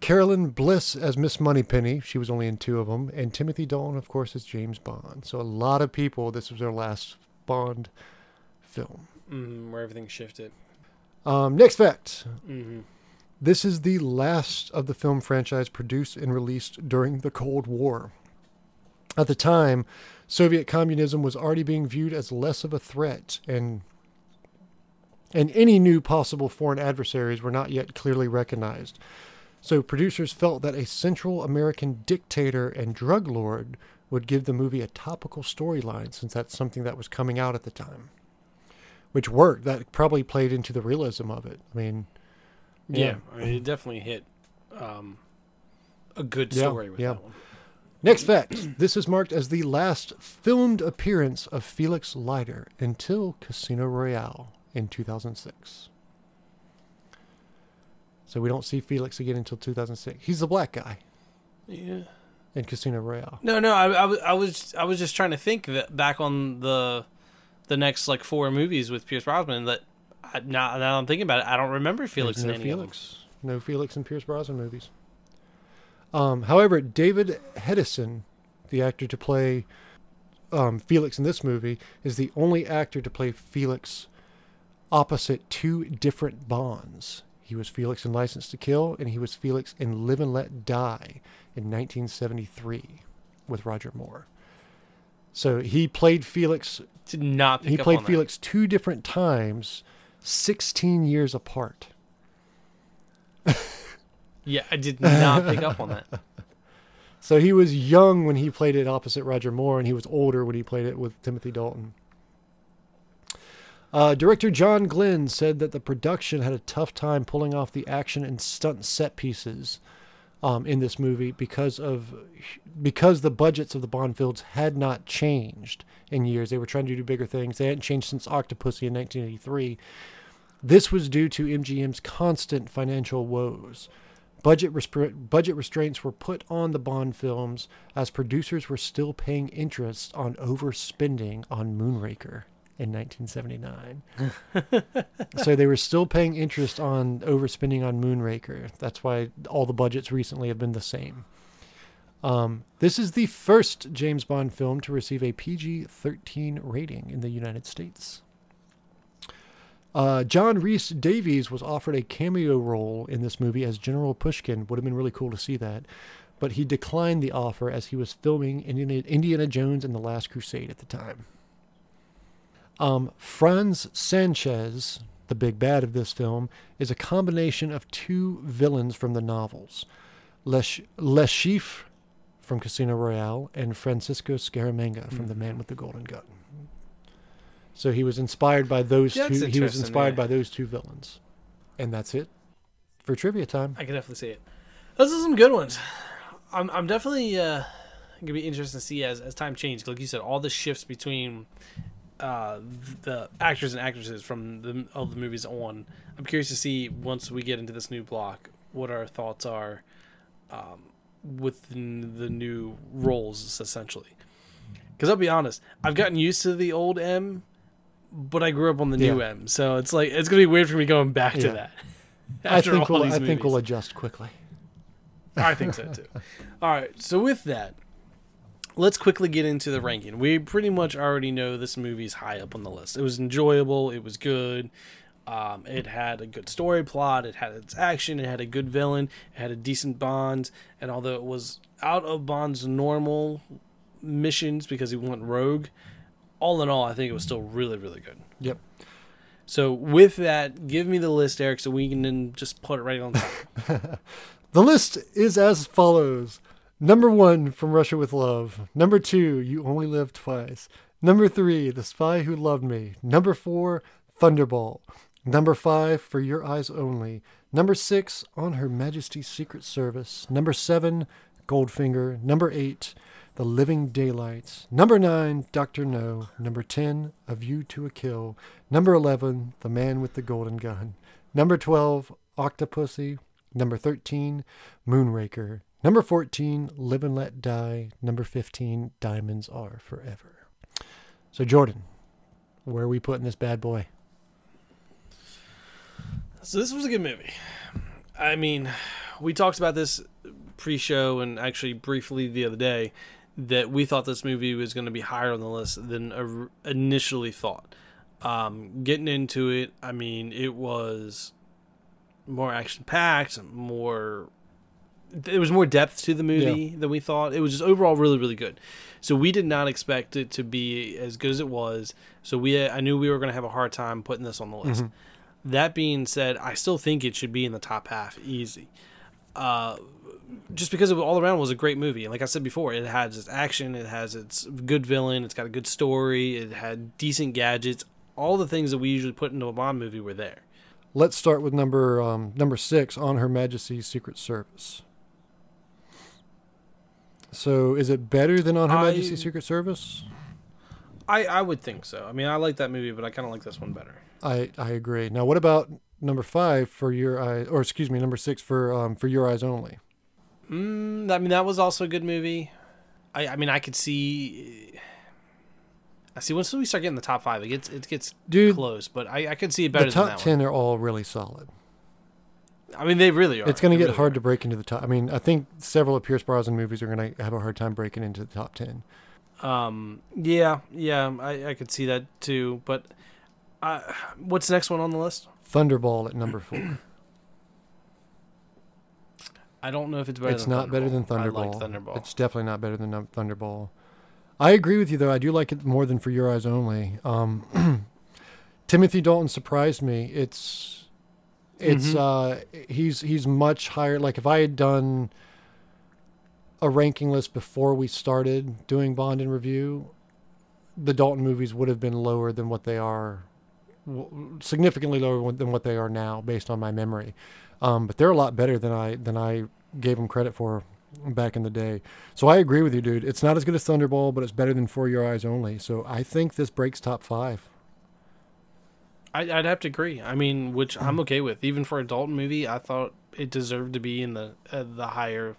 Caroline Bliss as Miss Moneypenny. She was only in two of them. And Timothy Dalton, of course, as James Bond. So a lot of people, this was their last Bond film. Mhm, where everything shifted. Um, next fact. hmm This is the last of the film franchise produced and released during the Cold War. At the time, Soviet communism was already being viewed as less of a threat, and and any new possible foreign adversaries were not yet clearly recognized. So producers felt that a Central American dictator and drug lord would give the movie a topical storyline, since that's something that was coming out at the time, which worked. That probably played into the realism of it. I mean. Yeah. I mean, it definitely hit um, a good Yeah, story with yeah. that one. Next fact. This is marked as the last filmed appearance of Felix Leiter until Casino Royale in 2006. So we don't see Felix again until 2006. He's the black guy Yeah. in Casino Royale. No, no, I, I, was- I was I was just trying to think back on the the next like four movies with Pierce Brosnan that I, now now I'm thinking about it, I don't remember Felix There's in no any of them. Felix. No Felix in Pierce Brosnan movies. Um, however, David Hedison, the actor to play um, Felix in this movie, is the only actor to play Felix opposite two different Bonds. He was Felix in License to Kill, and he was Felix in Live and Let Die in 1973 with Roger Moore. So he played Felix. Did not pick He up played on that. Felix two different times, 16 years apart. Yeah, I did not pick up on that. So he was young when he played it opposite Roger Moore, and he was older when he played it with Timothy Dalton. Uh, director John Glen said that the production had a tough time pulling off the action and stunt set pieces um, in this movie because of because the budgets of the Bond films had not changed in years. They were trying to do bigger things. They hadn't changed since Octopussy in 1983. This was due to MGM's constant financial woes. Budget, budget restraints were put on the Bond films as producers were still paying interest on overspending on Moonraker in 1979. so they were still paying interest on overspending on Moonraker. That's why all the budgets recently have been the same. Um, this is the first James Bond film to receive a PG 13 rating in the United States. Uh, John Rhys-Davies was offered a cameo role in this movie as General Pushkin. Would have been really cool to see that. But he declined the offer as he was filming Indiana, Indiana Jones and the Last Crusade at the time. Um, Franz Sanchez, the big bad of this film, is a combination of two villains from the novels Le, Ch- Le Chiffre from Casino Royale and Francisco Scaramanga from The Man with the Golden Gun. So he was inspired by those two. He was inspired yeah. by those two villains, and that's it for trivia time. I can definitely see it. Those are some good ones. I'm I'm definitely uh, gonna be interested to see as as time changes. Like you said, all the shifts between uh, the actors and actresses from the all the movies on. I'm curious to see once we get into this new block what our thoughts are um, with the, the new roles essentially. Because I'll be honest, I've gotten used to the old M, but I grew up on the new Yeah. M, so it's like it's gonna be weird for me going back to that. I think we'll, I think we'll adjust quickly. I think so too. All right, so with that, let's quickly get into the ranking. We pretty much already know this movie's high up on the list. It was enjoyable. It was good. Um, it had a good story plot. It had its action. It had a good villain. It had a decent Bond. And although it was out of Bond's normal missions because he went rogue, all in all, I think it was still really, really good. Yep. So with that, give me the list, Eric, so we can then just put it right on top. The list is as follows. Number one, From Russia with Love. Number two, You Only Live Twice. Number three, The Spy Who Loved Me. Number four, Thunderball. Number five, For Your Eyes Only. Number six, On Her Majesty's Secret Service. Number seven, Goldfinger. Number eight, The Living Daylights. Number nine, Dr. No. Number ten, A View to a Kill. Number eleven, The Man with the Golden Gun. Number twelve, Octopussy. Number thirteen, Moonraker. Number 14, Live and Let Die. Number 15, Diamonds Are Forever. So, Jordan, where are we putting this bad boy? So this was a good movie. I mean, we talked about this pre-show and actually briefly the other day that we thought this movie was going to be higher on the list than initially thought. Um, getting into it, I mean, it was more action-packed, more. There was more depth to the movie than we thought. It was just overall really, really good. So we did not expect it to be as good as it was. So we, I knew we were going to have a hard time putting this on the list. That being said, I still think it should be in the top half, easy. Uh, just because it all around was a great movie. And like I said before, it has its action, it has its good villain, it's got a good story, it had decent gadgets. All the things that we usually put into a Bond movie were there. Let's start with number um, number six on Her Majesty's Secret Service. So, is it better than on Her I- Majesty's Secret Service? I, I would think so. I mean, I like that movie, but I kind of like this one better. I I agree. Now, what about number five for your eyes, or excuse me, number six for um, for your eyes only? Mm, I mean, that was also a good movie. I, I mean, I could see. I see once we start getting the top five, it gets it gets Dude, close, but I, I could see it better the than top ten are all really solid. I mean, they really are. It's going to get really hard are. to break into the top. I mean, I think several of Pierce Brosnan movies are going to have a hard time breaking into the top ten. Um, yeah, yeah, I, I could see that too. But uh, what's the next one on the list? Thunderball at number four. I don't know if it's better. it's than not better than I Thunderball. like Thunderball. It's definitely not better than Thunderball. I agree with you though. I do like it more than For Your Eyes Only. Um, Timothy Dalton surprised me. It's it's Mhm. uh he's he's much higher. Like if I had done a ranking list before we started doing Bond in review, the Dalton movies would have been lower than what they are, significantly lower than what they are now, based on my memory. Um, but they're a lot better than I than I gave them credit for back in the day. So I agree with you, dude. It's not as good as Thunderball, but it's better than For Your Eyes Only. So I think this breaks top five. I, I'd have to agree. I mean, which I'm okay with. Even for a Dalton movie, I thought it deserved to be in the uh, the higher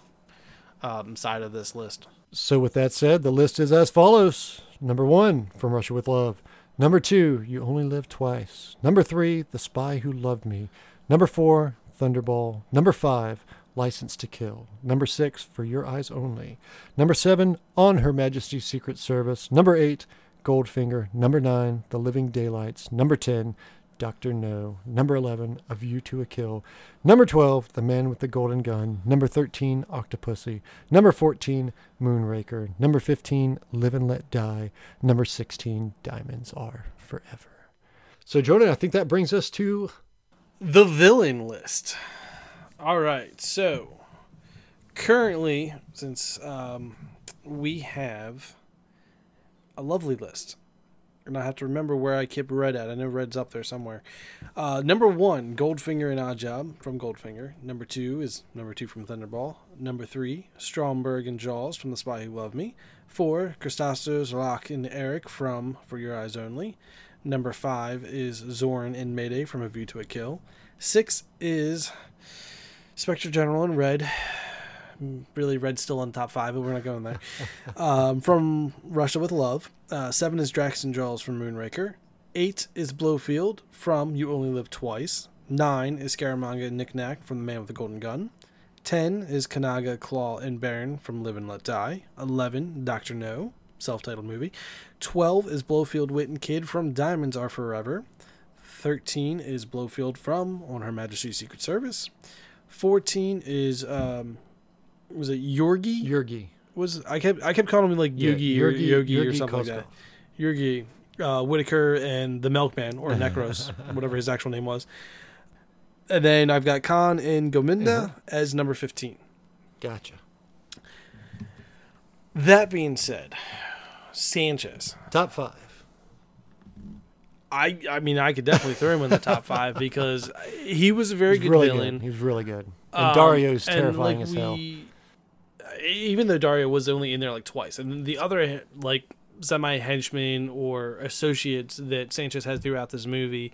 um, side of this list. So with that said, the list is as follows: number one, From Russia with Love; number two, You Only Live Twice; number three, The Spy Who Loved Me; number four, Thunderball; number five, License to Kill; number six, For Your Eyes Only; number seven, On Her Majesty's Secret Service; number eight, Goldfinger; number nine, The Living Daylights; number ten, Doctor No; number eleven, A View to a Kill; number twelve, The Man with the Golden Gun; number thirteen, Octopussy; number fourteen, Moonraker; number fifteen, Live and Let Die; number sixteen, Diamonds Are Forever. So Jordan, I think that brings us to The villain list. All right, so currently, since um, we have a lovely list, and I have to remember where I kept Red at. I know Red's up there somewhere. Uh, number one, Goldfinger and Oddjob from Goldfinger. Number two is number two from Thunderball. Number three, Stromberg and Jaws from The Spy Who Loved Me. Four, Kristatos, Locke, and Eric from For Your Eyes Only. Number five is Zorn and Mayday from A View to a Kill. Six is Spectre General and Red. Really, Red's still on top five, but we're not going there. um, from Russia with Love. Uh, seven is Drax and Jaws from Moonraker. Eight is Blofeld from You Only Live Twice. Nine is Scaramanga and Nick Nack from The Man with the Golden Gun. 10 is Kananga, Claw, and Baron from Live and Let Die. 11, Dr. No, self titled movie. 12 is Blofeld Wint and Kidd from Diamonds Are Forever. 13 is Blofeld from On Her Majesty's Secret Service. 14 is, um, was it Yorgi? Yurgi. was I kept I kept calling him like Yeah, Yugi or Yogi or something like that. Yurgi, uh, Whitaker, and the Milkman or Necros, whatever his actual name was. And then I've got Khan and Gobinda Uh-huh. as number fifteen. Gotcha. That being said, Sanchez. Top five. I I mean I could definitely throw him in the top five because he was a very He's good really villain. good. He was really good. And Um, Dario's and, terrifying like, as hell. Even though Dario was only in there like twice, and the other like semi henchmen or associates that Sanchez has throughout this movie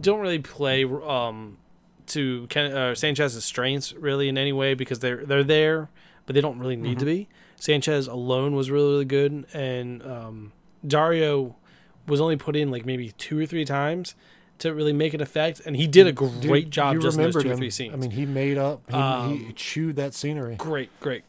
don't really play um, to Ken, uh, Sanchez's strengths really in any way because they're they're there, but they don't really need to Mm-hmm. be. Sanchez alone was really really good, and um, Dario was only put in like maybe two or three times to really make an effect, and he did a Dude, great job you just in those two or three scenes. I mean, he made up. He, he Um, chewed that scenery. Great, great.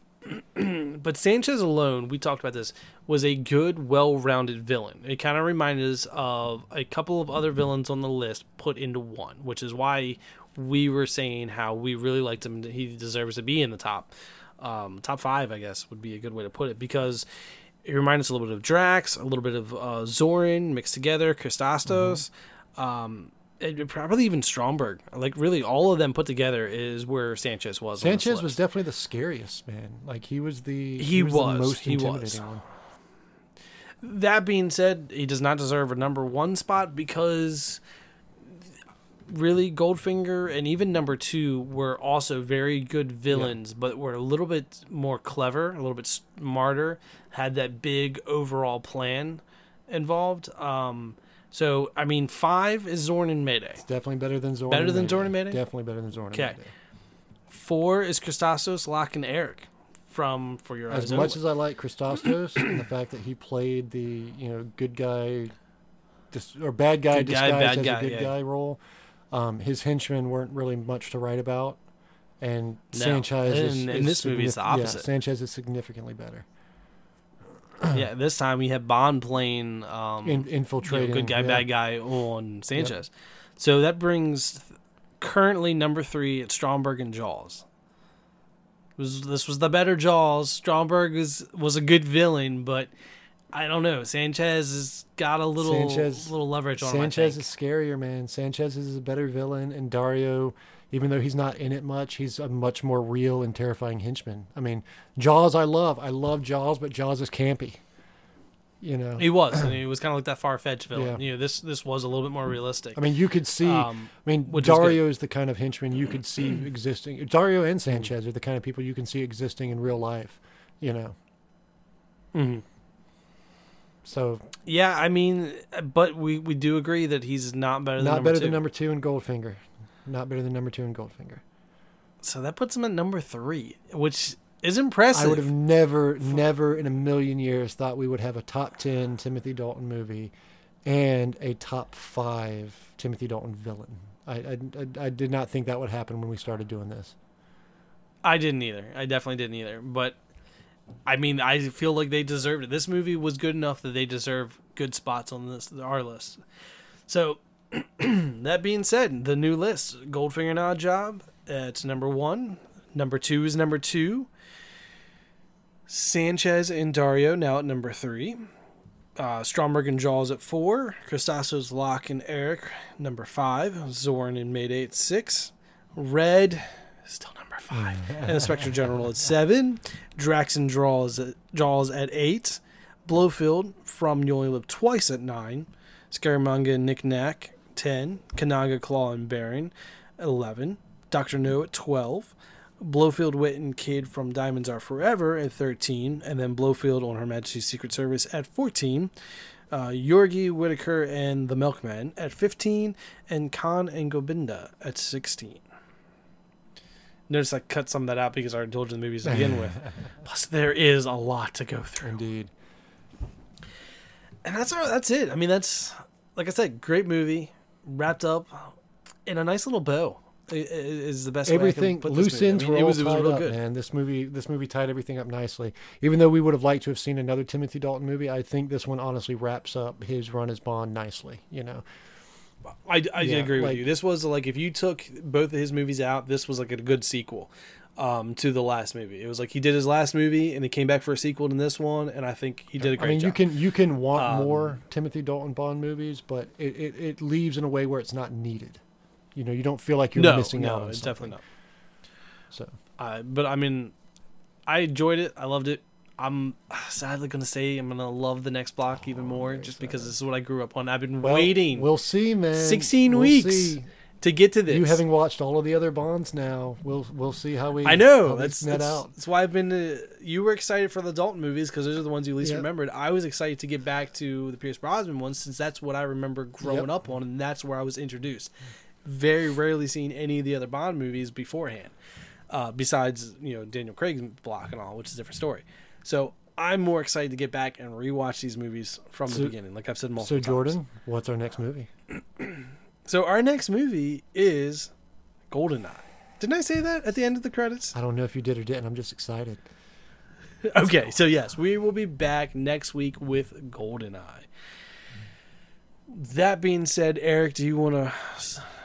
but Sanchez alone, we talked about this, was a good, well-rounded villain. It kind of reminded us of a couple of other villains on the list put into one, which is why we were saying how we really liked him. He deserves to be in the top, um, top five, I guess would be a good way to put it, because it reminds us a little bit of Drax, a little bit of uh, Zorin mixed together, Kristatos. Um, and probably even Stromberg. Like really, all of them put together is where Sanchez was. Sanchez was definitely the scariest man. Like he was the He was, was, the most he was. one. That being said, he does not deserve a number one spot because really Goldfinger and even number two were also very good villains, but were a little bit more clever, a little bit smarter, had that big overall plan involved. Um, so I mean, five is Zorn and Mayday. It's definitely better than Zorn. Better and than Mayday. Zorn and Mayday? Definitely better than Zorn. and Okay. Four is Kristatos, Locke, and Eric from For Your Eyes As Only. much as I like Kristatos and the fact that he played the you know good guy, dis- or bad guy Good guy, disguised bad as guy, a good yeah. guy role, um, his henchmen weren't really much to write about, and No. Sanchez is, In- in is this movie, it's the signif- yeah, opposite. Sanchez is significantly better yeah, this time we have Bond playing um, in you know, good guy, yeah. bad guy on Sanchez. So that brings currently number three at Stromberg and Jaws. Was this was the better Jaws? Stromberg was was a good villain, but I don't know. Sanchez has got a little Sanchez- little leverage on him. I Sanchez is scarier, man. Sanchez is a better villain, and Dario, even though he's not in it much, he's a much more real and terrifying henchman. I mean, Jaws, I love, I love Jaws, but Jaws is campy. You know, He was, and he was kind of like that far fetched villain. Yeah. You know, this this was a little bit more realistic. I mean, you could see. Um, I mean. Dario is the kind of henchman you could see existing. Dario and Sanchez are the kind of people you can see existing in real life. You know, mhm. so Yeah, I mean, but we, we do agree that he's not better than not better two. than number two in Goldfinger. Not better than number two in Goldfinger. So that puts him at number three, which is impressive. I would have never, never in a million years thought we would have a top 10 Timothy Dalton movie and a top five Timothy Dalton villain. I, I, I- I did not think that would happen when we started doing this. I didn't either. I definitely didn't either. But I mean, I feel like they deserved it. This movie was good enough that they deserve good spots on this our list. So that being said, the new list: Goldfinger and Oddjob at number one. Number two is number two. Sanchez and Dario now at number three. Uh, Stromberg and Jaws at four. Kristatos, Locke, and Eric number five. Zorn and Mayday at six. Red still number five. and Inspector General at seven. Drax and Jaws at, Jaws at eight. Blofeld from You Only Live Twice at nine. Scaramanga and Nick Nack ten. Kananga, Claw, and Baron at eleven. Doctor No at twelve. Blofeld, Wint, and Kidd from Diamonds Are Forever at 13, and then Blofeld on Her Majesty's Secret Service at 14, uh, Yorgi, Whitaker, and The Milkman at 15, and Khan and Gobinda at 16. Notice I cut some of that out because I you the movies to begin with. Plus, there is a lot to go through. Indeed. And that's that's it. I mean, that's like I said, great movie, wrapped up in a nice little bow. Is the best way I can everything loose movie. I mean, were it all was it was tied up, good. man. This movie, this movie tied everything up nicely. Even though we would have liked to have seen another Timothy Dalton movie, I think this one honestly wraps up his run as Bond nicely. You know, I, I Yeah, agree with like- you. This was like if you took both of his movies out, this was like a good sequel um, to the last movie. It was like he did his last movie and he came back for a sequel in this one, and I think he did a great I mean, job. you can you can want Um, more Timothy Dalton Bond movies, but it, it, it leaves in a way where it's not needed. You know, you don't feel like you're no, missing no, out on it's something. definitely not. So Uh, but I mean, I enjoyed it. I loved it. I'm sadly gonna say I'm gonna love the next block even more, very just because this is what I grew up on. I've been well, waiting We'll see, man. 16 We'll weeks see. To get to this. You having watched all of the other Bonds now, we'll we'll see how we. I know that's net that's, out. that's why I've been. Uh, you were excited for the Dalton movies because those are the ones you least Yep. remembered. I was excited to get back to the Pierce Brosnan ones since that's what I remember growing Yep. up on, and that's where I was introduced. Very rarely seen any of the other Bond movies beforehand, uh, besides you know Daniel Craig's block and all, which is a different story. So I'm more excited to get back and rewatch these movies from So- the beginning, like I've said multiple times. So, Jordan, what's our next movie? So our next movie is Goldeneye. Didn't I say that at the end of the credits? I don't know if you did or didn't. I'm just excited. Okay, so yes, we will be back next week with Goldeneye. That being said, Eric, do you want to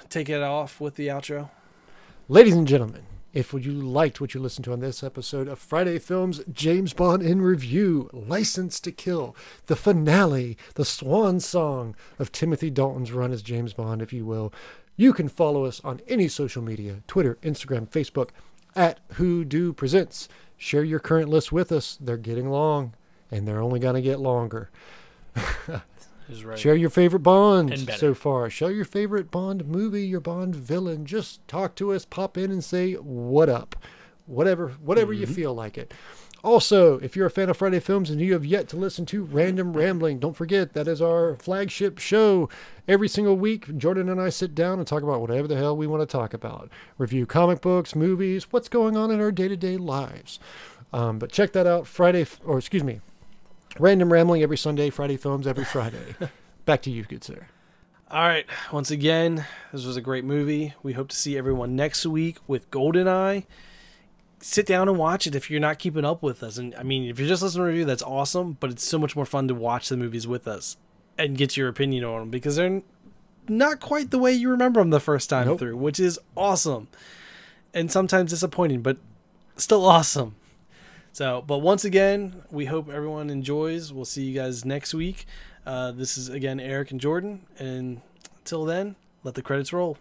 take it off with the outro? Ladies and gentlemen, if you liked what you listened to on this episode of Friday Films James Bond in Review, License to Kill, the finale, the swan song of Timothy Dalton's run as James Bond, if you will, you can follow us on any social media Twitter, Instagram, Facebook at Who Do Presents. Share your current list with us. They're getting long, and they're only going to get longer. Is right. Share your favorite Bonds And so far. Share your favorite Bond movie, your Bond villain. Just talk to us, pop in and say what up. Whatever whatever Mm-hmm. you feel like it. Also, if you're a fan of Friday Films and you have yet to listen to Random Rambling, don't forget that is our flagship show. Every single week, Jordan and I sit down and talk about whatever the hell we want to talk about. Review comic books, movies, what's going on in our day-to-day lives. Um, but check that out Friday, or excuse me, Random Rambling every Sunday, Friday Films every Friday. Back to you, good sir. All right. Once again, this was a great movie. We hope to see everyone next week with Goldeneye. Sit down and watch it if you're not keeping up with us. And I mean, if you're just listening to a review, that's awesome. But it's so much more fun to watch the movies with us and get your opinion on them because they're not quite the way you remember them the first time Nope. through, which is awesome. And sometimes disappointing, but still awesome. So, but once again, we hope everyone enjoys. We'll see you guys next week. Uh, this is again Eric and Jordan, and until then, let the credits roll.